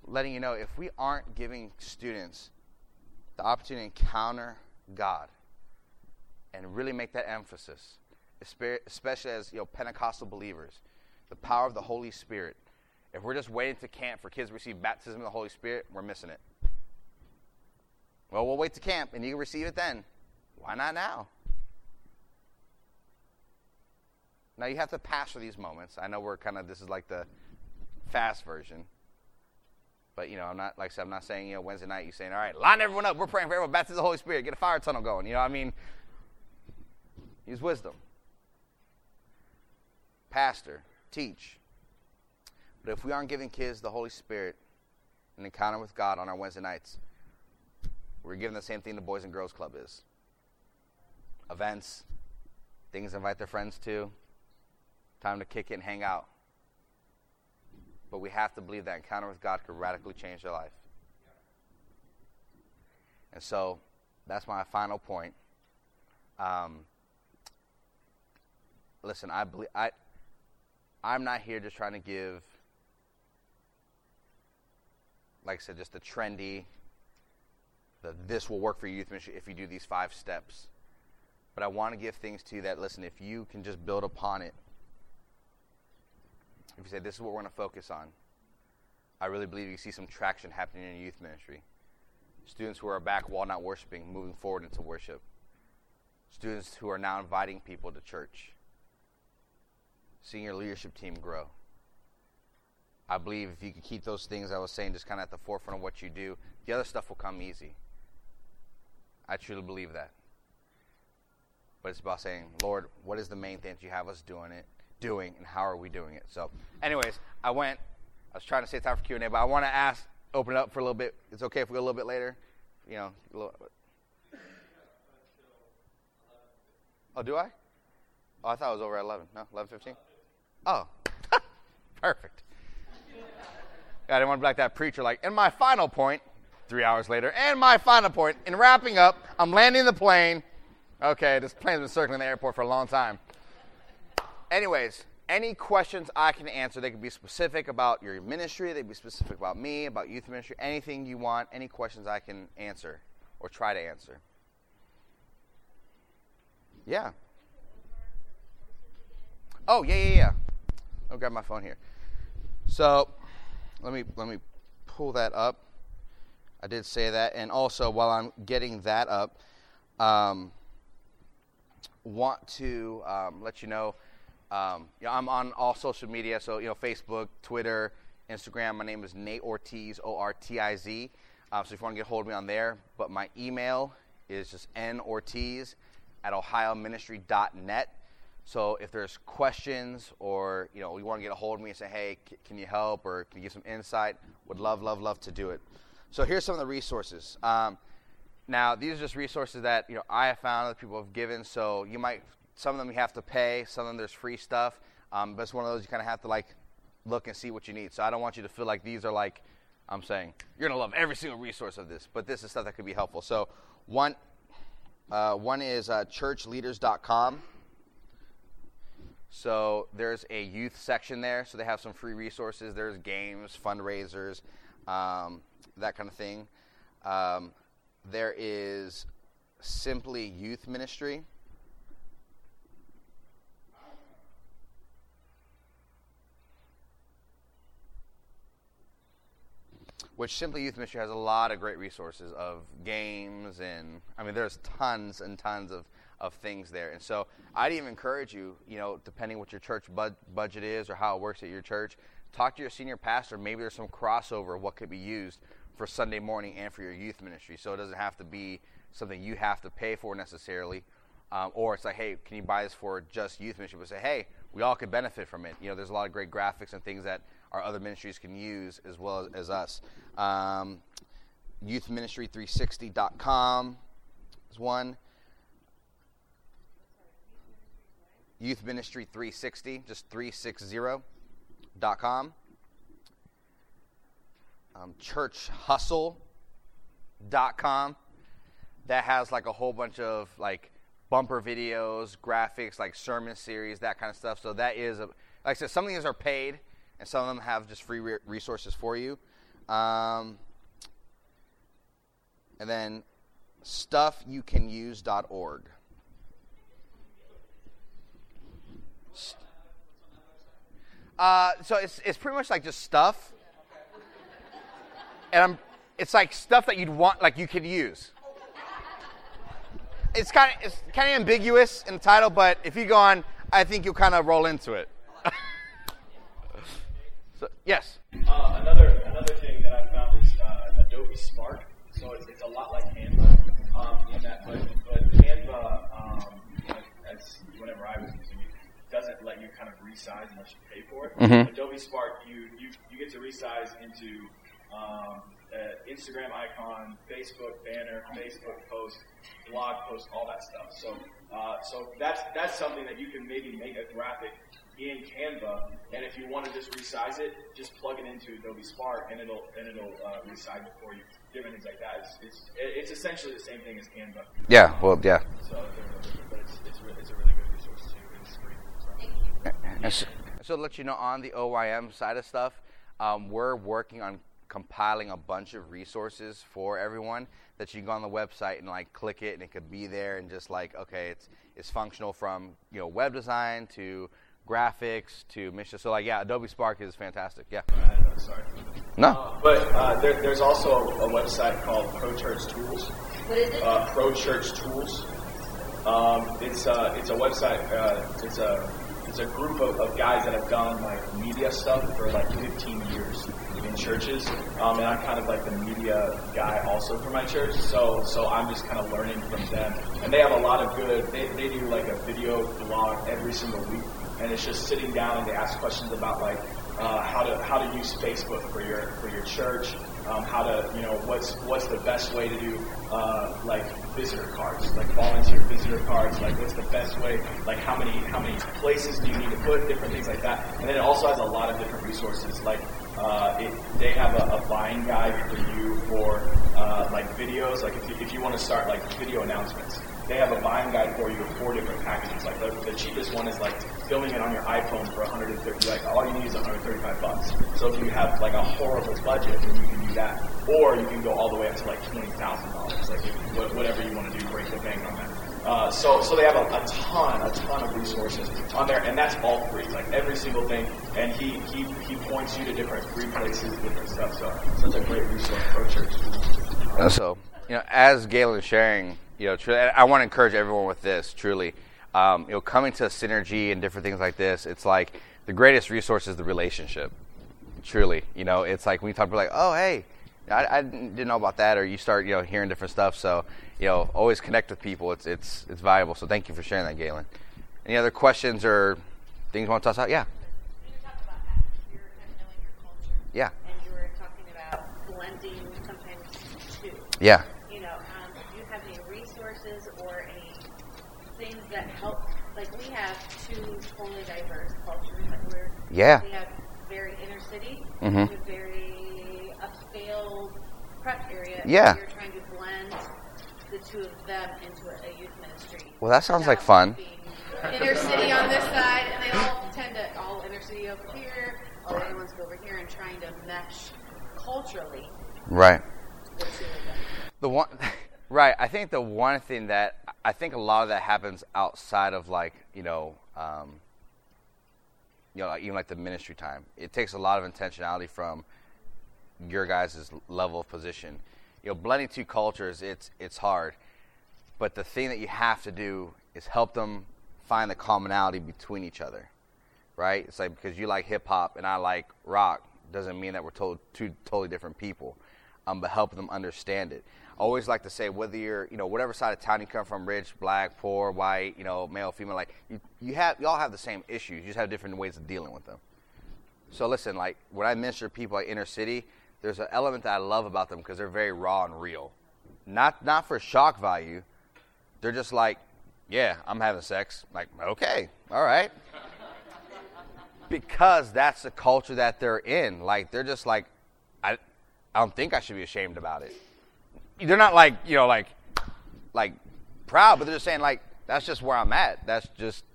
letting you know if we aren't giving students the opportunity to encounter God and really make that emphasis, especially as, you know, Pentecostal believers, the power of the Holy Spirit. If we're just waiting to camp for kids to receive baptism of the Holy Spirit, we're missing it. Well, we'll wait to camp and you can receive it then. Why not now? Now you have to pass for these moments. I know we're kind of this is like the fast version. But you know, I'm not like I said, I'm not saying you know Wednesday night. you're saying, all right, line everyone up. We're praying for everyone. Baptize the Holy Spirit. Get a fire tunnel going. You know, I mean, use wisdom. Pastor, teach. But if we aren't giving kids the Holy Spirit, an encounter with God on our Wednesday nights, we're giving the same thing the Boys and Girls Club is. Events, things invite their friends to, time to kick it and hang out. But we have to believe that encounter with God could radically change their life. And so that's my final point. Um, listen, I believe I. I'm not here just trying to give, like I said, just the trendy. The this will work for youth ministry if you do these five steps. But I want to give things to you that listen, if you can just build upon it. If you say this is what we're going to focus on, I really believe you see some traction happening in your youth ministry. Students who are back while not worshiping, moving forward into worship. Students who are now inviting people to church. Seeing your leadership team grow. I believe if you can keep those things I was saying just kind of at the forefront of what you do, the other stuff will come easy. I truly believe that. But it's about saying, Lord, what is the main thing that you have us doing it, doing, and how are we doing it? So, anyways, I went I was trying to save time for Q and A, but I want to ask, open it up for a little bit. It's okay if we go a little bit later, you know. Little, oh, do I? Oh, I thought it was over at eleven. No, eleven fifteen. Oh, perfect. I didn't want to be like that preacher. Like, and my final point, three hours later, and my final point in wrapping up, I'm landing the plane. Okay, this plane's been circling the airport for a long time. Anyways, any questions I can answer. They can be specific about your ministry, they can be specific about me, about youth ministry, anything you want, any questions I can answer or try to answer. Yeah. Oh, yeah, yeah, yeah. I'll grab my phone here. So, let me let me pull that up. I did say that, and also while I'm getting that up, um, want to um, let you know um, I'm on all social media, so you know Facebook, Twitter, Instagram. My name is Nate Ortiz, O R T I Z. Um, so if you want to get a hold of me on there, but my email is just nortiz at ohioministry.net. So if there's questions or you know you want to get a hold of me and say, hey, c- can you help or can you give some insight? Would love, love, love to do it. So here's some of the resources. Um, now these are just resources that you know I have found that people have given. So you might some of them you have to pay. Some of them there's free stuff. Um, but it's one of those you kind of have to like look and see what you need. So I don't want you to feel like these are like I'm saying you're gonna love every single resource of this, but this is stuff that could be helpful. So one uh, one is uh, churchleaders.com. So there's a youth section there. So they have some free resources. There's games, fundraisers, um, that kind of thing. Um, there is simply youth ministry. which Simply Youth Ministry has a lot of great resources of games and I mean there's tons and tons of, of things there. And so I'd even encourage you, you know, depending what your church bud- budget is or how it works at your church, talk to your senior pastor. Maybe there's some crossover of what could be used for Sunday morning and for your youth ministry. So it doesn't have to be something you have to pay for necessarily. Um, or it's like, hey, can you buy this for just youth ministry? But say, hey, we all could benefit from it. You know, there's a lot of great graphics and things that our other ministries can use as well as, as us. Um, youthministry360.com is one. Youth Ministry 360, just 360.com. Um, churchhustle.com. That has like a whole bunch of like bumper videos, graphics, like sermon series, that kind of stuff. So that is, a, like I said, some of these are paid and some of them have just free re- resources for you. Um, and then stuffyoucanuse.org. Uh, so it's, it's pretty much like just stuff. And I'm, it's like stuff that you'd want, like you could use. It's kind of it's kind of ambiguous in the title, but if you go on, I think you'll kind of roll into it. So, yes. Uh, another another thing that I found is uh, Adobe Spark. So it's, it's a lot like Canva um, in that, but, but Canva, um, as whenever I was using it, doesn't let you kind of resize unless you pay for it. Mm-hmm. Adobe Spark, you, you you get to resize into um, Instagram icon, Facebook banner, Facebook post, blog post, all that stuff. So uh, so that's that's something that you can maybe make a graphic in Canva, and if you want to just resize it, just plug it into Adobe Spark, and it'll and it'll uh, resize it for you. Different things like that. It's, it's it's essentially the same thing as Canva. Yeah. Well. Yeah. So, but it's it's, re- it's a really good resource too. It's free. So. And so, so to let you know, on the OYM side of stuff, um, we're working on compiling a bunch of resources for everyone that you can go on the website and like click it and it could be there and just like okay, it's it's functional from you know web design to graphics to mission. So like yeah, Adobe Spark is fantastic. Yeah. Uh, sorry. No. Uh, but uh, there, there's also a website called Pro Church Tools. What is it? Uh, Pro Church Tools. Um, it's a it's a website. Uh, it's a it's a group of, of guys that have done like media stuff for like 15 years in churches, um, and I'm kind of like the media guy also for my church. So so I'm just kind of learning from them, and they have a lot of good. They, they do like a video blog every single week, and it's just sitting down and they ask questions about like uh, how to how to use Facebook for your for your church, um, how to you know what's what's the best way to do uh, like visitor cards, like volunteer visitor cards, like what's the best way, like how many how many places do you need to put, different things like that. And then it also has a lot of different resources, like uh, it, they have a, a buying guide for you for uh, like videos, like if you, if you want to start like video announcements. They have a buying guide for you of four different packages. Like the, the cheapest one is like filming it on your iPhone for 150. Like all you need is 135 bucks. So if you have like a horrible budget, then you can do that. Or you can go all the way up to like twenty thousand dollars. Like whatever you want to do, break the bank on that. Uh, so, so they have a, a ton, a ton of resources on there, and that's all free, like every single thing. And he, he, he points you to different free places, different stuff. So, it's a great resource. Uh, So, you know, as Galen is sharing, you know, truly, I want to encourage everyone with this. Truly, um, you know, coming to synergy and different things like this, it's like the greatest resource is the relationship. Truly, you know, it's like when you talk about like, oh, hey, I, I didn't know about that, or you start, you know, hearing different stuff. So, you know, always connect with people. It's it's it's valuable. So, thank you for sharing that, Galen. Any other questions or things you want to toss out? Yeah, You talked about atmosphere and knowing your culture. yeah, And you were talking about blending sometimes too. yeah. You know, um, do you have any resources or any things that help? Like we have two totally diverse cultures. Like we're Yeah. we have very inner city, Mhm. we have very upscale prep area. Yeah. You're trying to blend the two of them into a, youth ministry. Well, that sounds like fun. Inner city on this side, and they all tend to all inner city over here, all the other ones go over here, and trying to mesh culturally Right. the two of them. The one, right? I think the one thing that I think a lot of that happens outside of like you know, um, you know, even like the ministry time. It takes a lot of intentionality from your guys' level of position. You know, blending two cultures, it's it's hard, but the thing that you have to do is help them find the commonality between each other, right? It's like because you like hip hop and I like rock doesn't mean that we're to- two totally different people, um, but help them understand it. I always like to say whether you're you know whatever side of town you come from, rich, black, poor, white, you know, male, female, like you you have you all have the same issues. You just have different ways of dealing with them. So listen, like when I to people at inner city, there's an element that I love about them because they're very raw and real. Not not for shock value. They're just like, yeah, I'm having sex. Like, okay, all right. Because that's the culture that they're in. Like they're just like, I don't think I should be ashamed about it. They're not like you know like, like proud, but they're just saying like that's just where I'm at. That's just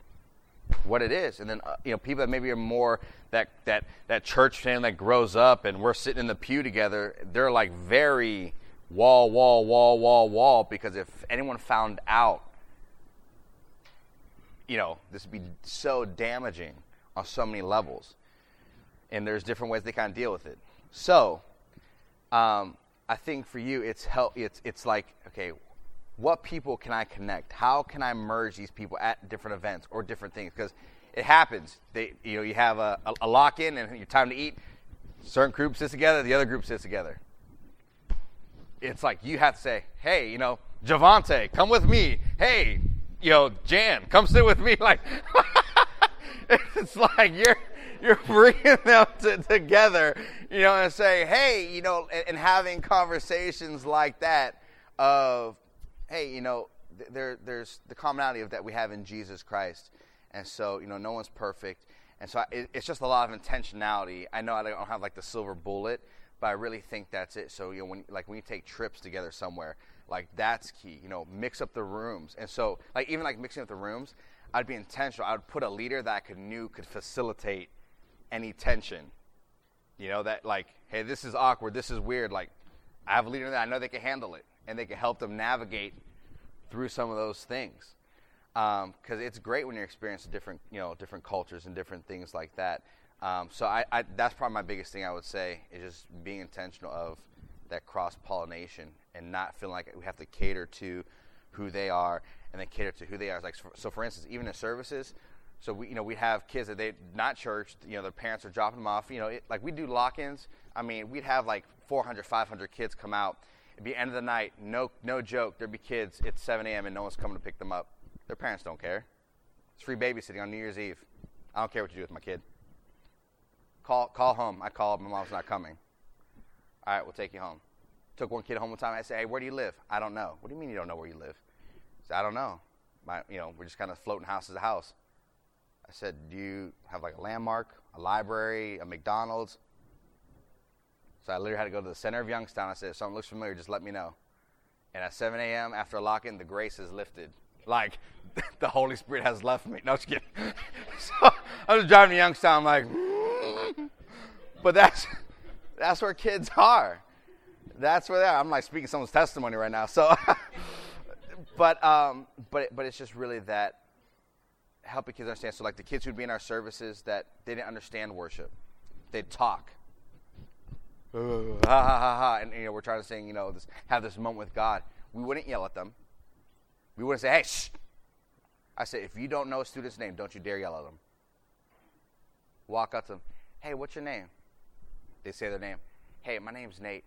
what it is. And then uh, you know people that maybe are more that that that church family that grows up and we're sitting in the pew together. They're like very wall, wall, wall, wall, wall because if anyone found out, you know, this would be so damaging on so many levels. And there's different ways they kind of deal with it. So, um, I think for you, it's help. It's it's like okay, what people can I connect? How can I merge these people at different events or different things? Because it happens. They, you know, you have a, a, a lock in and your time to eat. Certain group sits together, the other group sits together. It's like you have to say, hey, you know, Javante, come with me. Hey, know, Jan, come sit with me. Like, it's like you're you're bringing them to, together, you know, and say, hey, you know, and, and having conversations like that of, hey, you know, th- there there's the commonality of that we have in Jesus Christ, and so you know, no one's perfect, And so I, it, it's just a lot of intentionality. I know I don't have like the silver bullet, but I really think that's it. So you know, when like when you take trips together somewhere, like that's key. You know, mix up the rooms. And so like even like mixing up the rooms, I'd be intentional. I would put a leader that I could knew could facilitate any tension. You know that like, hey, this is awkward. This is weird. Like, I have a leader that I know they can handle it, and they can help them navigate through some of those things. Because um, it's great when you're experiencing different, you know, different cultures and different things like that. Um, so I, I, that's probably my biggest thing I would say is just being intentional of that cross pollination and not feeling like we have to cater to who they are and then cater to who they are. Like so, for instance, even in services, so we you know we have kids that they not church, you know, their parents are dropping them off. You know, it, like we do lock-ins. I mean, we'd have like 400, 500 kids come out. It'd be end of the night, no no joke. There'd be kids. It's 7 a.m. and no one's coming to pick them up. Their parents don't care. It's free babysitting on New Year's Eve. I don't care what you do with my kid. Call call home. I called. My mom's not coming. All right, we'll take you home. Took one kid home one time. I said, "Hey, where do you live?" I don't know. What do you mean you don't know where you live? I said, I don't know. My, you know, we're just kind of floating house to house. I said, Do you have like a landmark, a library, a McDonald's? So I literally had to go to the center of Youngstown. I said, If something looks familiar, just let me know. And at 7 a.m., after locking, the grace is lifted. Like the Holy Spirit has left me. No, just kidding. so I was driving to Youngstown, I'm like, but that's that's where kids are. That's where they are. I'm like speaking someone's testimony right now. So but um, but but it's just really that helping kids understand. So like the kids who'd be in our services that they didn't understand worship, they'd talk. Ha ha ha ha, and you know we're trying to sing, you know, this, have this moment with God. We wouldn't yell at them. We wouldn't say, "Hey, shh." I said, if you don't know a student's name, don't you dare yell at them. Walk up to them. Hey, what's your name? They say their name. Hey, my name's Nate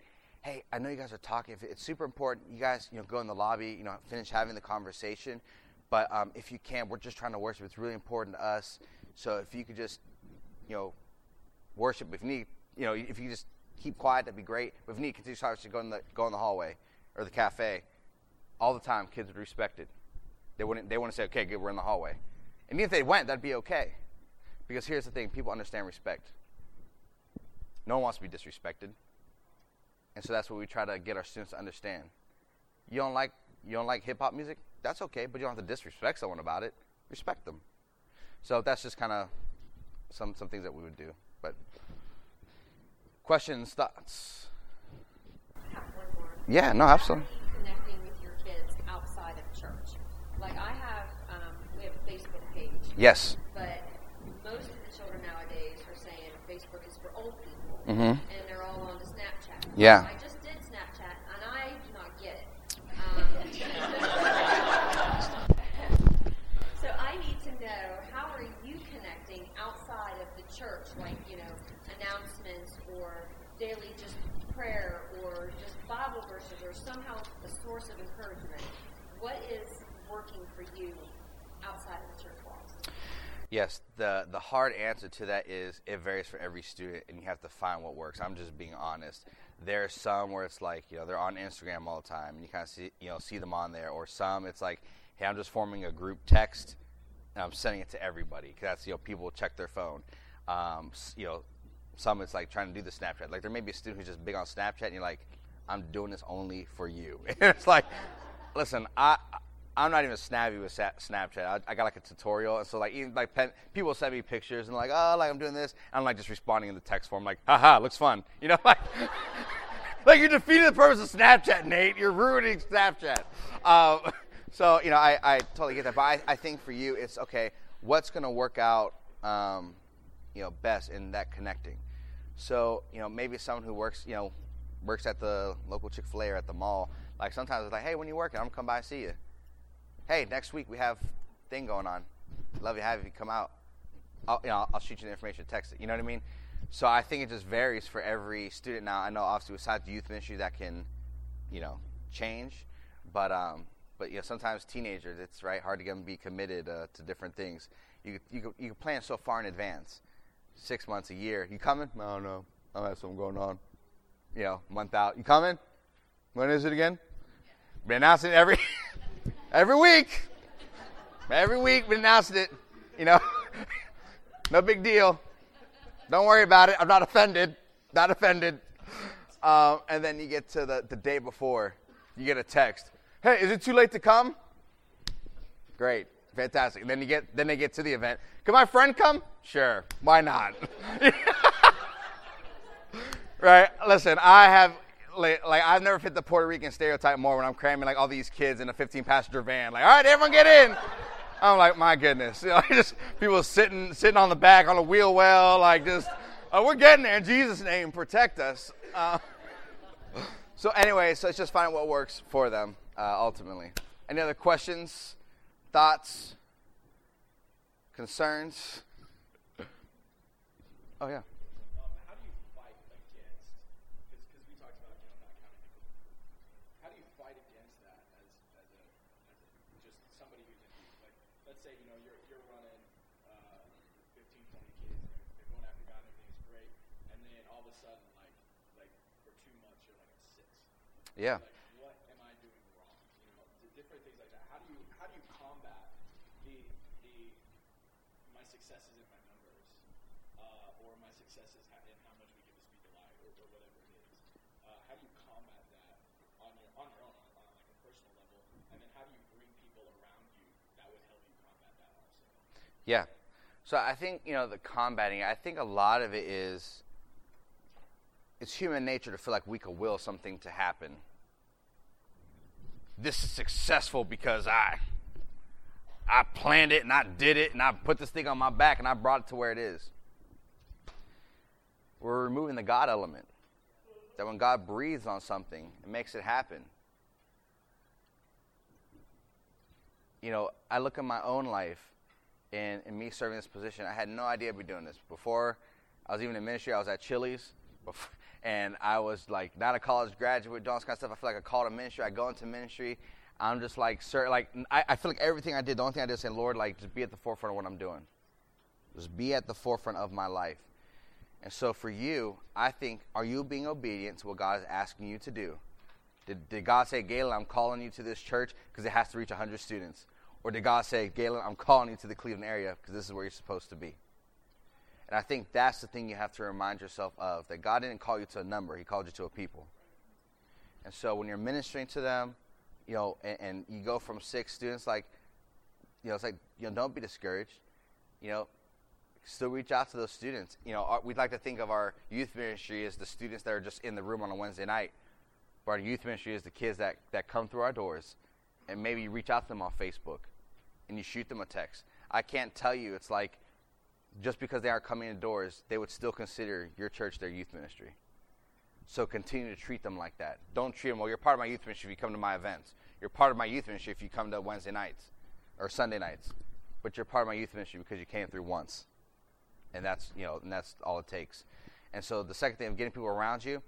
hey, I know you guys are talking. It's super important. You guys, you know, go in the lobby, you know, finish having the conversation. But um, if you can, we're just trying to worship. It's really important to us. So if you could just, you know, worship. If you need, you know, if you just keep quiet, that'd be great. But if you need continue to go in the go in the hallway or the cafe, all the time, kids would respect it. They wouldn't. They wouldn't say, "Okay, good, we're in the hallway." And even if they went, that'd be okay. Because here's the thing: people understand respect. No one wants to be disrespected. And so that's what we try to get our students to understand. You don't like you don't like hip hop music? That's okay, but you don't have to disrespect someone about it. Respect them. So that's just kind of some some things that we would do. But questions, thoughts? Yeah, no, absolutely. Connecting with your kids outside of church. Like I have, um, we have a Facebook page. Yes. But most of the children nowadays are saying Facebook is for old people. Mm-hmm. Yeah. I just did Snapchat, and I do not get it. Um, so I need to know how are you connecting outside of the church, like you know announcements or daily just prayer or just Bible verses or somehow a source of encouragement. What is working for you outside of the church walls? Yes, the the hard answer to that is it varies for every student, and you have to find what works. I'm just being honest there's some where it's like you know they're on Instagram all the time and you kind of see you know see them on there, or some it's like hey I'm just forming a group text and I'm sending it to everybody because that's you know people will check their phone. Um, you know, some it's like trying to do the Snapchat. Like there may be a student who's just big on Snapchat and you're like I'm doing this only for you. and it's like listen I. I'm not even snappy with Snapchat. I, I, got like a tutorial, and so like even like pen, people send me pictures and like oh like I'm doing this. I'm like just responding in the text form like haha looks fun, you know like like you're defeating the purpose of Snapchat, Nate. You're ruining Snapchat. Um, so you know I, I totally get that, but I, I think for you it's okay. What's to work out um, you know best in that connecting? So you know maybe someone who works you know works at the local Chick Fil A or at the mall. Like sometimes it's like hey when you working I'm gonna come by and see you hey, next week we have thing going on. Love you have you come out. I'll, you know, I'll shoot you the information, text it. You know what I mean? So I think it just varies for every student. Now I know obviously besides the youth ministry that can, you know, change, but um, but you know sometimes teenagers it's right hard to get them to be committed uh, to different things. You you you can plan so far in advance, six months, a year. You coming? No, no, I have something going on. You know, month out. You coming? When is it again? Been announcing every. Every week. Every week we announced it. You know. No big deal. Don't worry about it. I'm not offended. Not offended. Um, and then you get to the, the day before, you get a text. Hey, is it too late to come? Great, fantastic. And then you get then they get to the event. Can my friend come? Sure. Why not? right. Listen, I have like, like I've never fit the Puerto Rican stereotype more when I'm cramming like all these kids in a 15 passenger van. Like, all right, everyone get in. I'm like, my goodness, you know, just people sitting sitting on the back on a wheel well, like just, oh, we're getting there in Jesus' name, protect us. Uh, so anyway, so it's just finding what works for them uh, ultimately. Any other questions, thoughts, concerns? Oh yeah. Um, how do you fight against? Because we talked about you know not counting people. How do you fight against that as as a, as a just somebody who's in like let's say you know you're you're running uh, 15, 20 kids, they're, they're going after God, and everything's great, and then all of a sudden like like for two months you're like a six. Yeah. Like what am I doing wrong? You know, the different things like that. How do you how do you combat the the my successes in my numbers, uh, or my successes in how much we give Alive, or, or whatever it is? Uh, how do you combat that on your on your own, on, on like a personal level, and then how do you bring people around you that would help you combat that also? Yeah. So I think, you know, the combating, I think a lot of it is it's human nature to feel like we could will something to happen. This is successful because I I planned it and I did it and I put this thing on my back and I brought it to where it is. We're removing the God element. That when God breathes on something, it makes it happen. You know, I look at my own life and, and me serving this position. I had no idea I'd be doing this. Before I was even in ministry, I was at Chili's. Before, and I was like not a college graduate, doing all this kind of stuff. I feel like I called a ministry. I go into ministry. I'm just like, sir, like I, I feel like everything I did, the only thing I did is say, Lord, like just be at the forefront of what I'm doing. Just be at the forefront of my life. And so for you, I think, are you being obedient to what God is asking you to do? Did, did God say, Galen, I'm calling you to this church because it has to reach 100 students? Or did God say, Galen, I'm calling you to the Cleveland area because this is where you're supposed to be? And I think that's the thing you have to remind yourself of that God didn't call you to a number, He called you to a people. And so when you're ministering to them, you know, and, and you go from six students, like, you know, it's like, you know, don't be discouraged. You know, still reach out to those students. You know, our, we'd like to think of our youth ministry as the students that are just in the room on a Wednesday night. But our youth ministry is the kids that, that come through our doors and maybe you reach out to them on Facebook and you shoot them a text. I can't tell you, it's like just because they aren't coming indoors, they would still consider your church their youth ministry. So continue to treat them like that. Don't treat them, well, you're part of my youth ministry if you come to my events. You're part of my youth ministry if you come to Wednesday nights or Sunday nights. But you're part of my youth ministry because you came through once. And that's, you know, and that's all it takes. And so the second thing of getting people around you,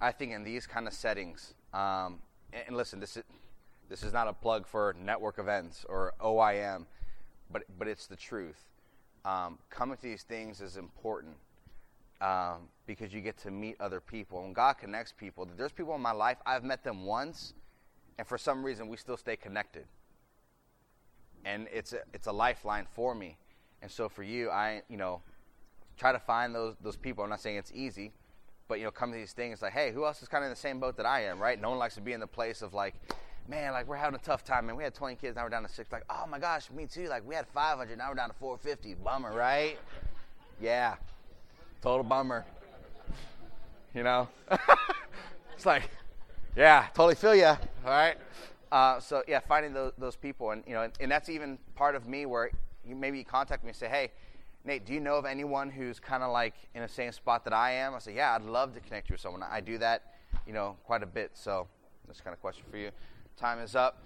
I think in these kind of settings, um, and, and listen, this is, this is not a plug for network events or OYM, but, but it's the truth. Um, coming to these things is important um, because you get to meet other people. When God connects people, there's people in my life, I've met them once, and for some reason we still stay connected. And it's a, it's a lifeline for me. And so for you, I, you know, try to find those, those people. I'm not saying it's easy, but, you know, come to these things like, hey, who else is kind of in the same boat that I am, right? No one likes to be in the place of like, man, like we're having a tough time, man. We had 20 kids, now we're down to six. Like, oh my gosh, me too. Like we had 500, now we're down to 450. Bummer, right? Yeah, total bummer. You know, it's like, yeah, totally feel you. All right. Uh, so yeah, finding those, those people, and you know, and, and that's even part of me where you maybe you contact me and say, hey. Nate, do you know of anyone who's kind of like in the same spot that I am? I say, yeah, I'd love to connect you with someone. I do that, you know, quite a bit. So that's kind of question for you. Time is up.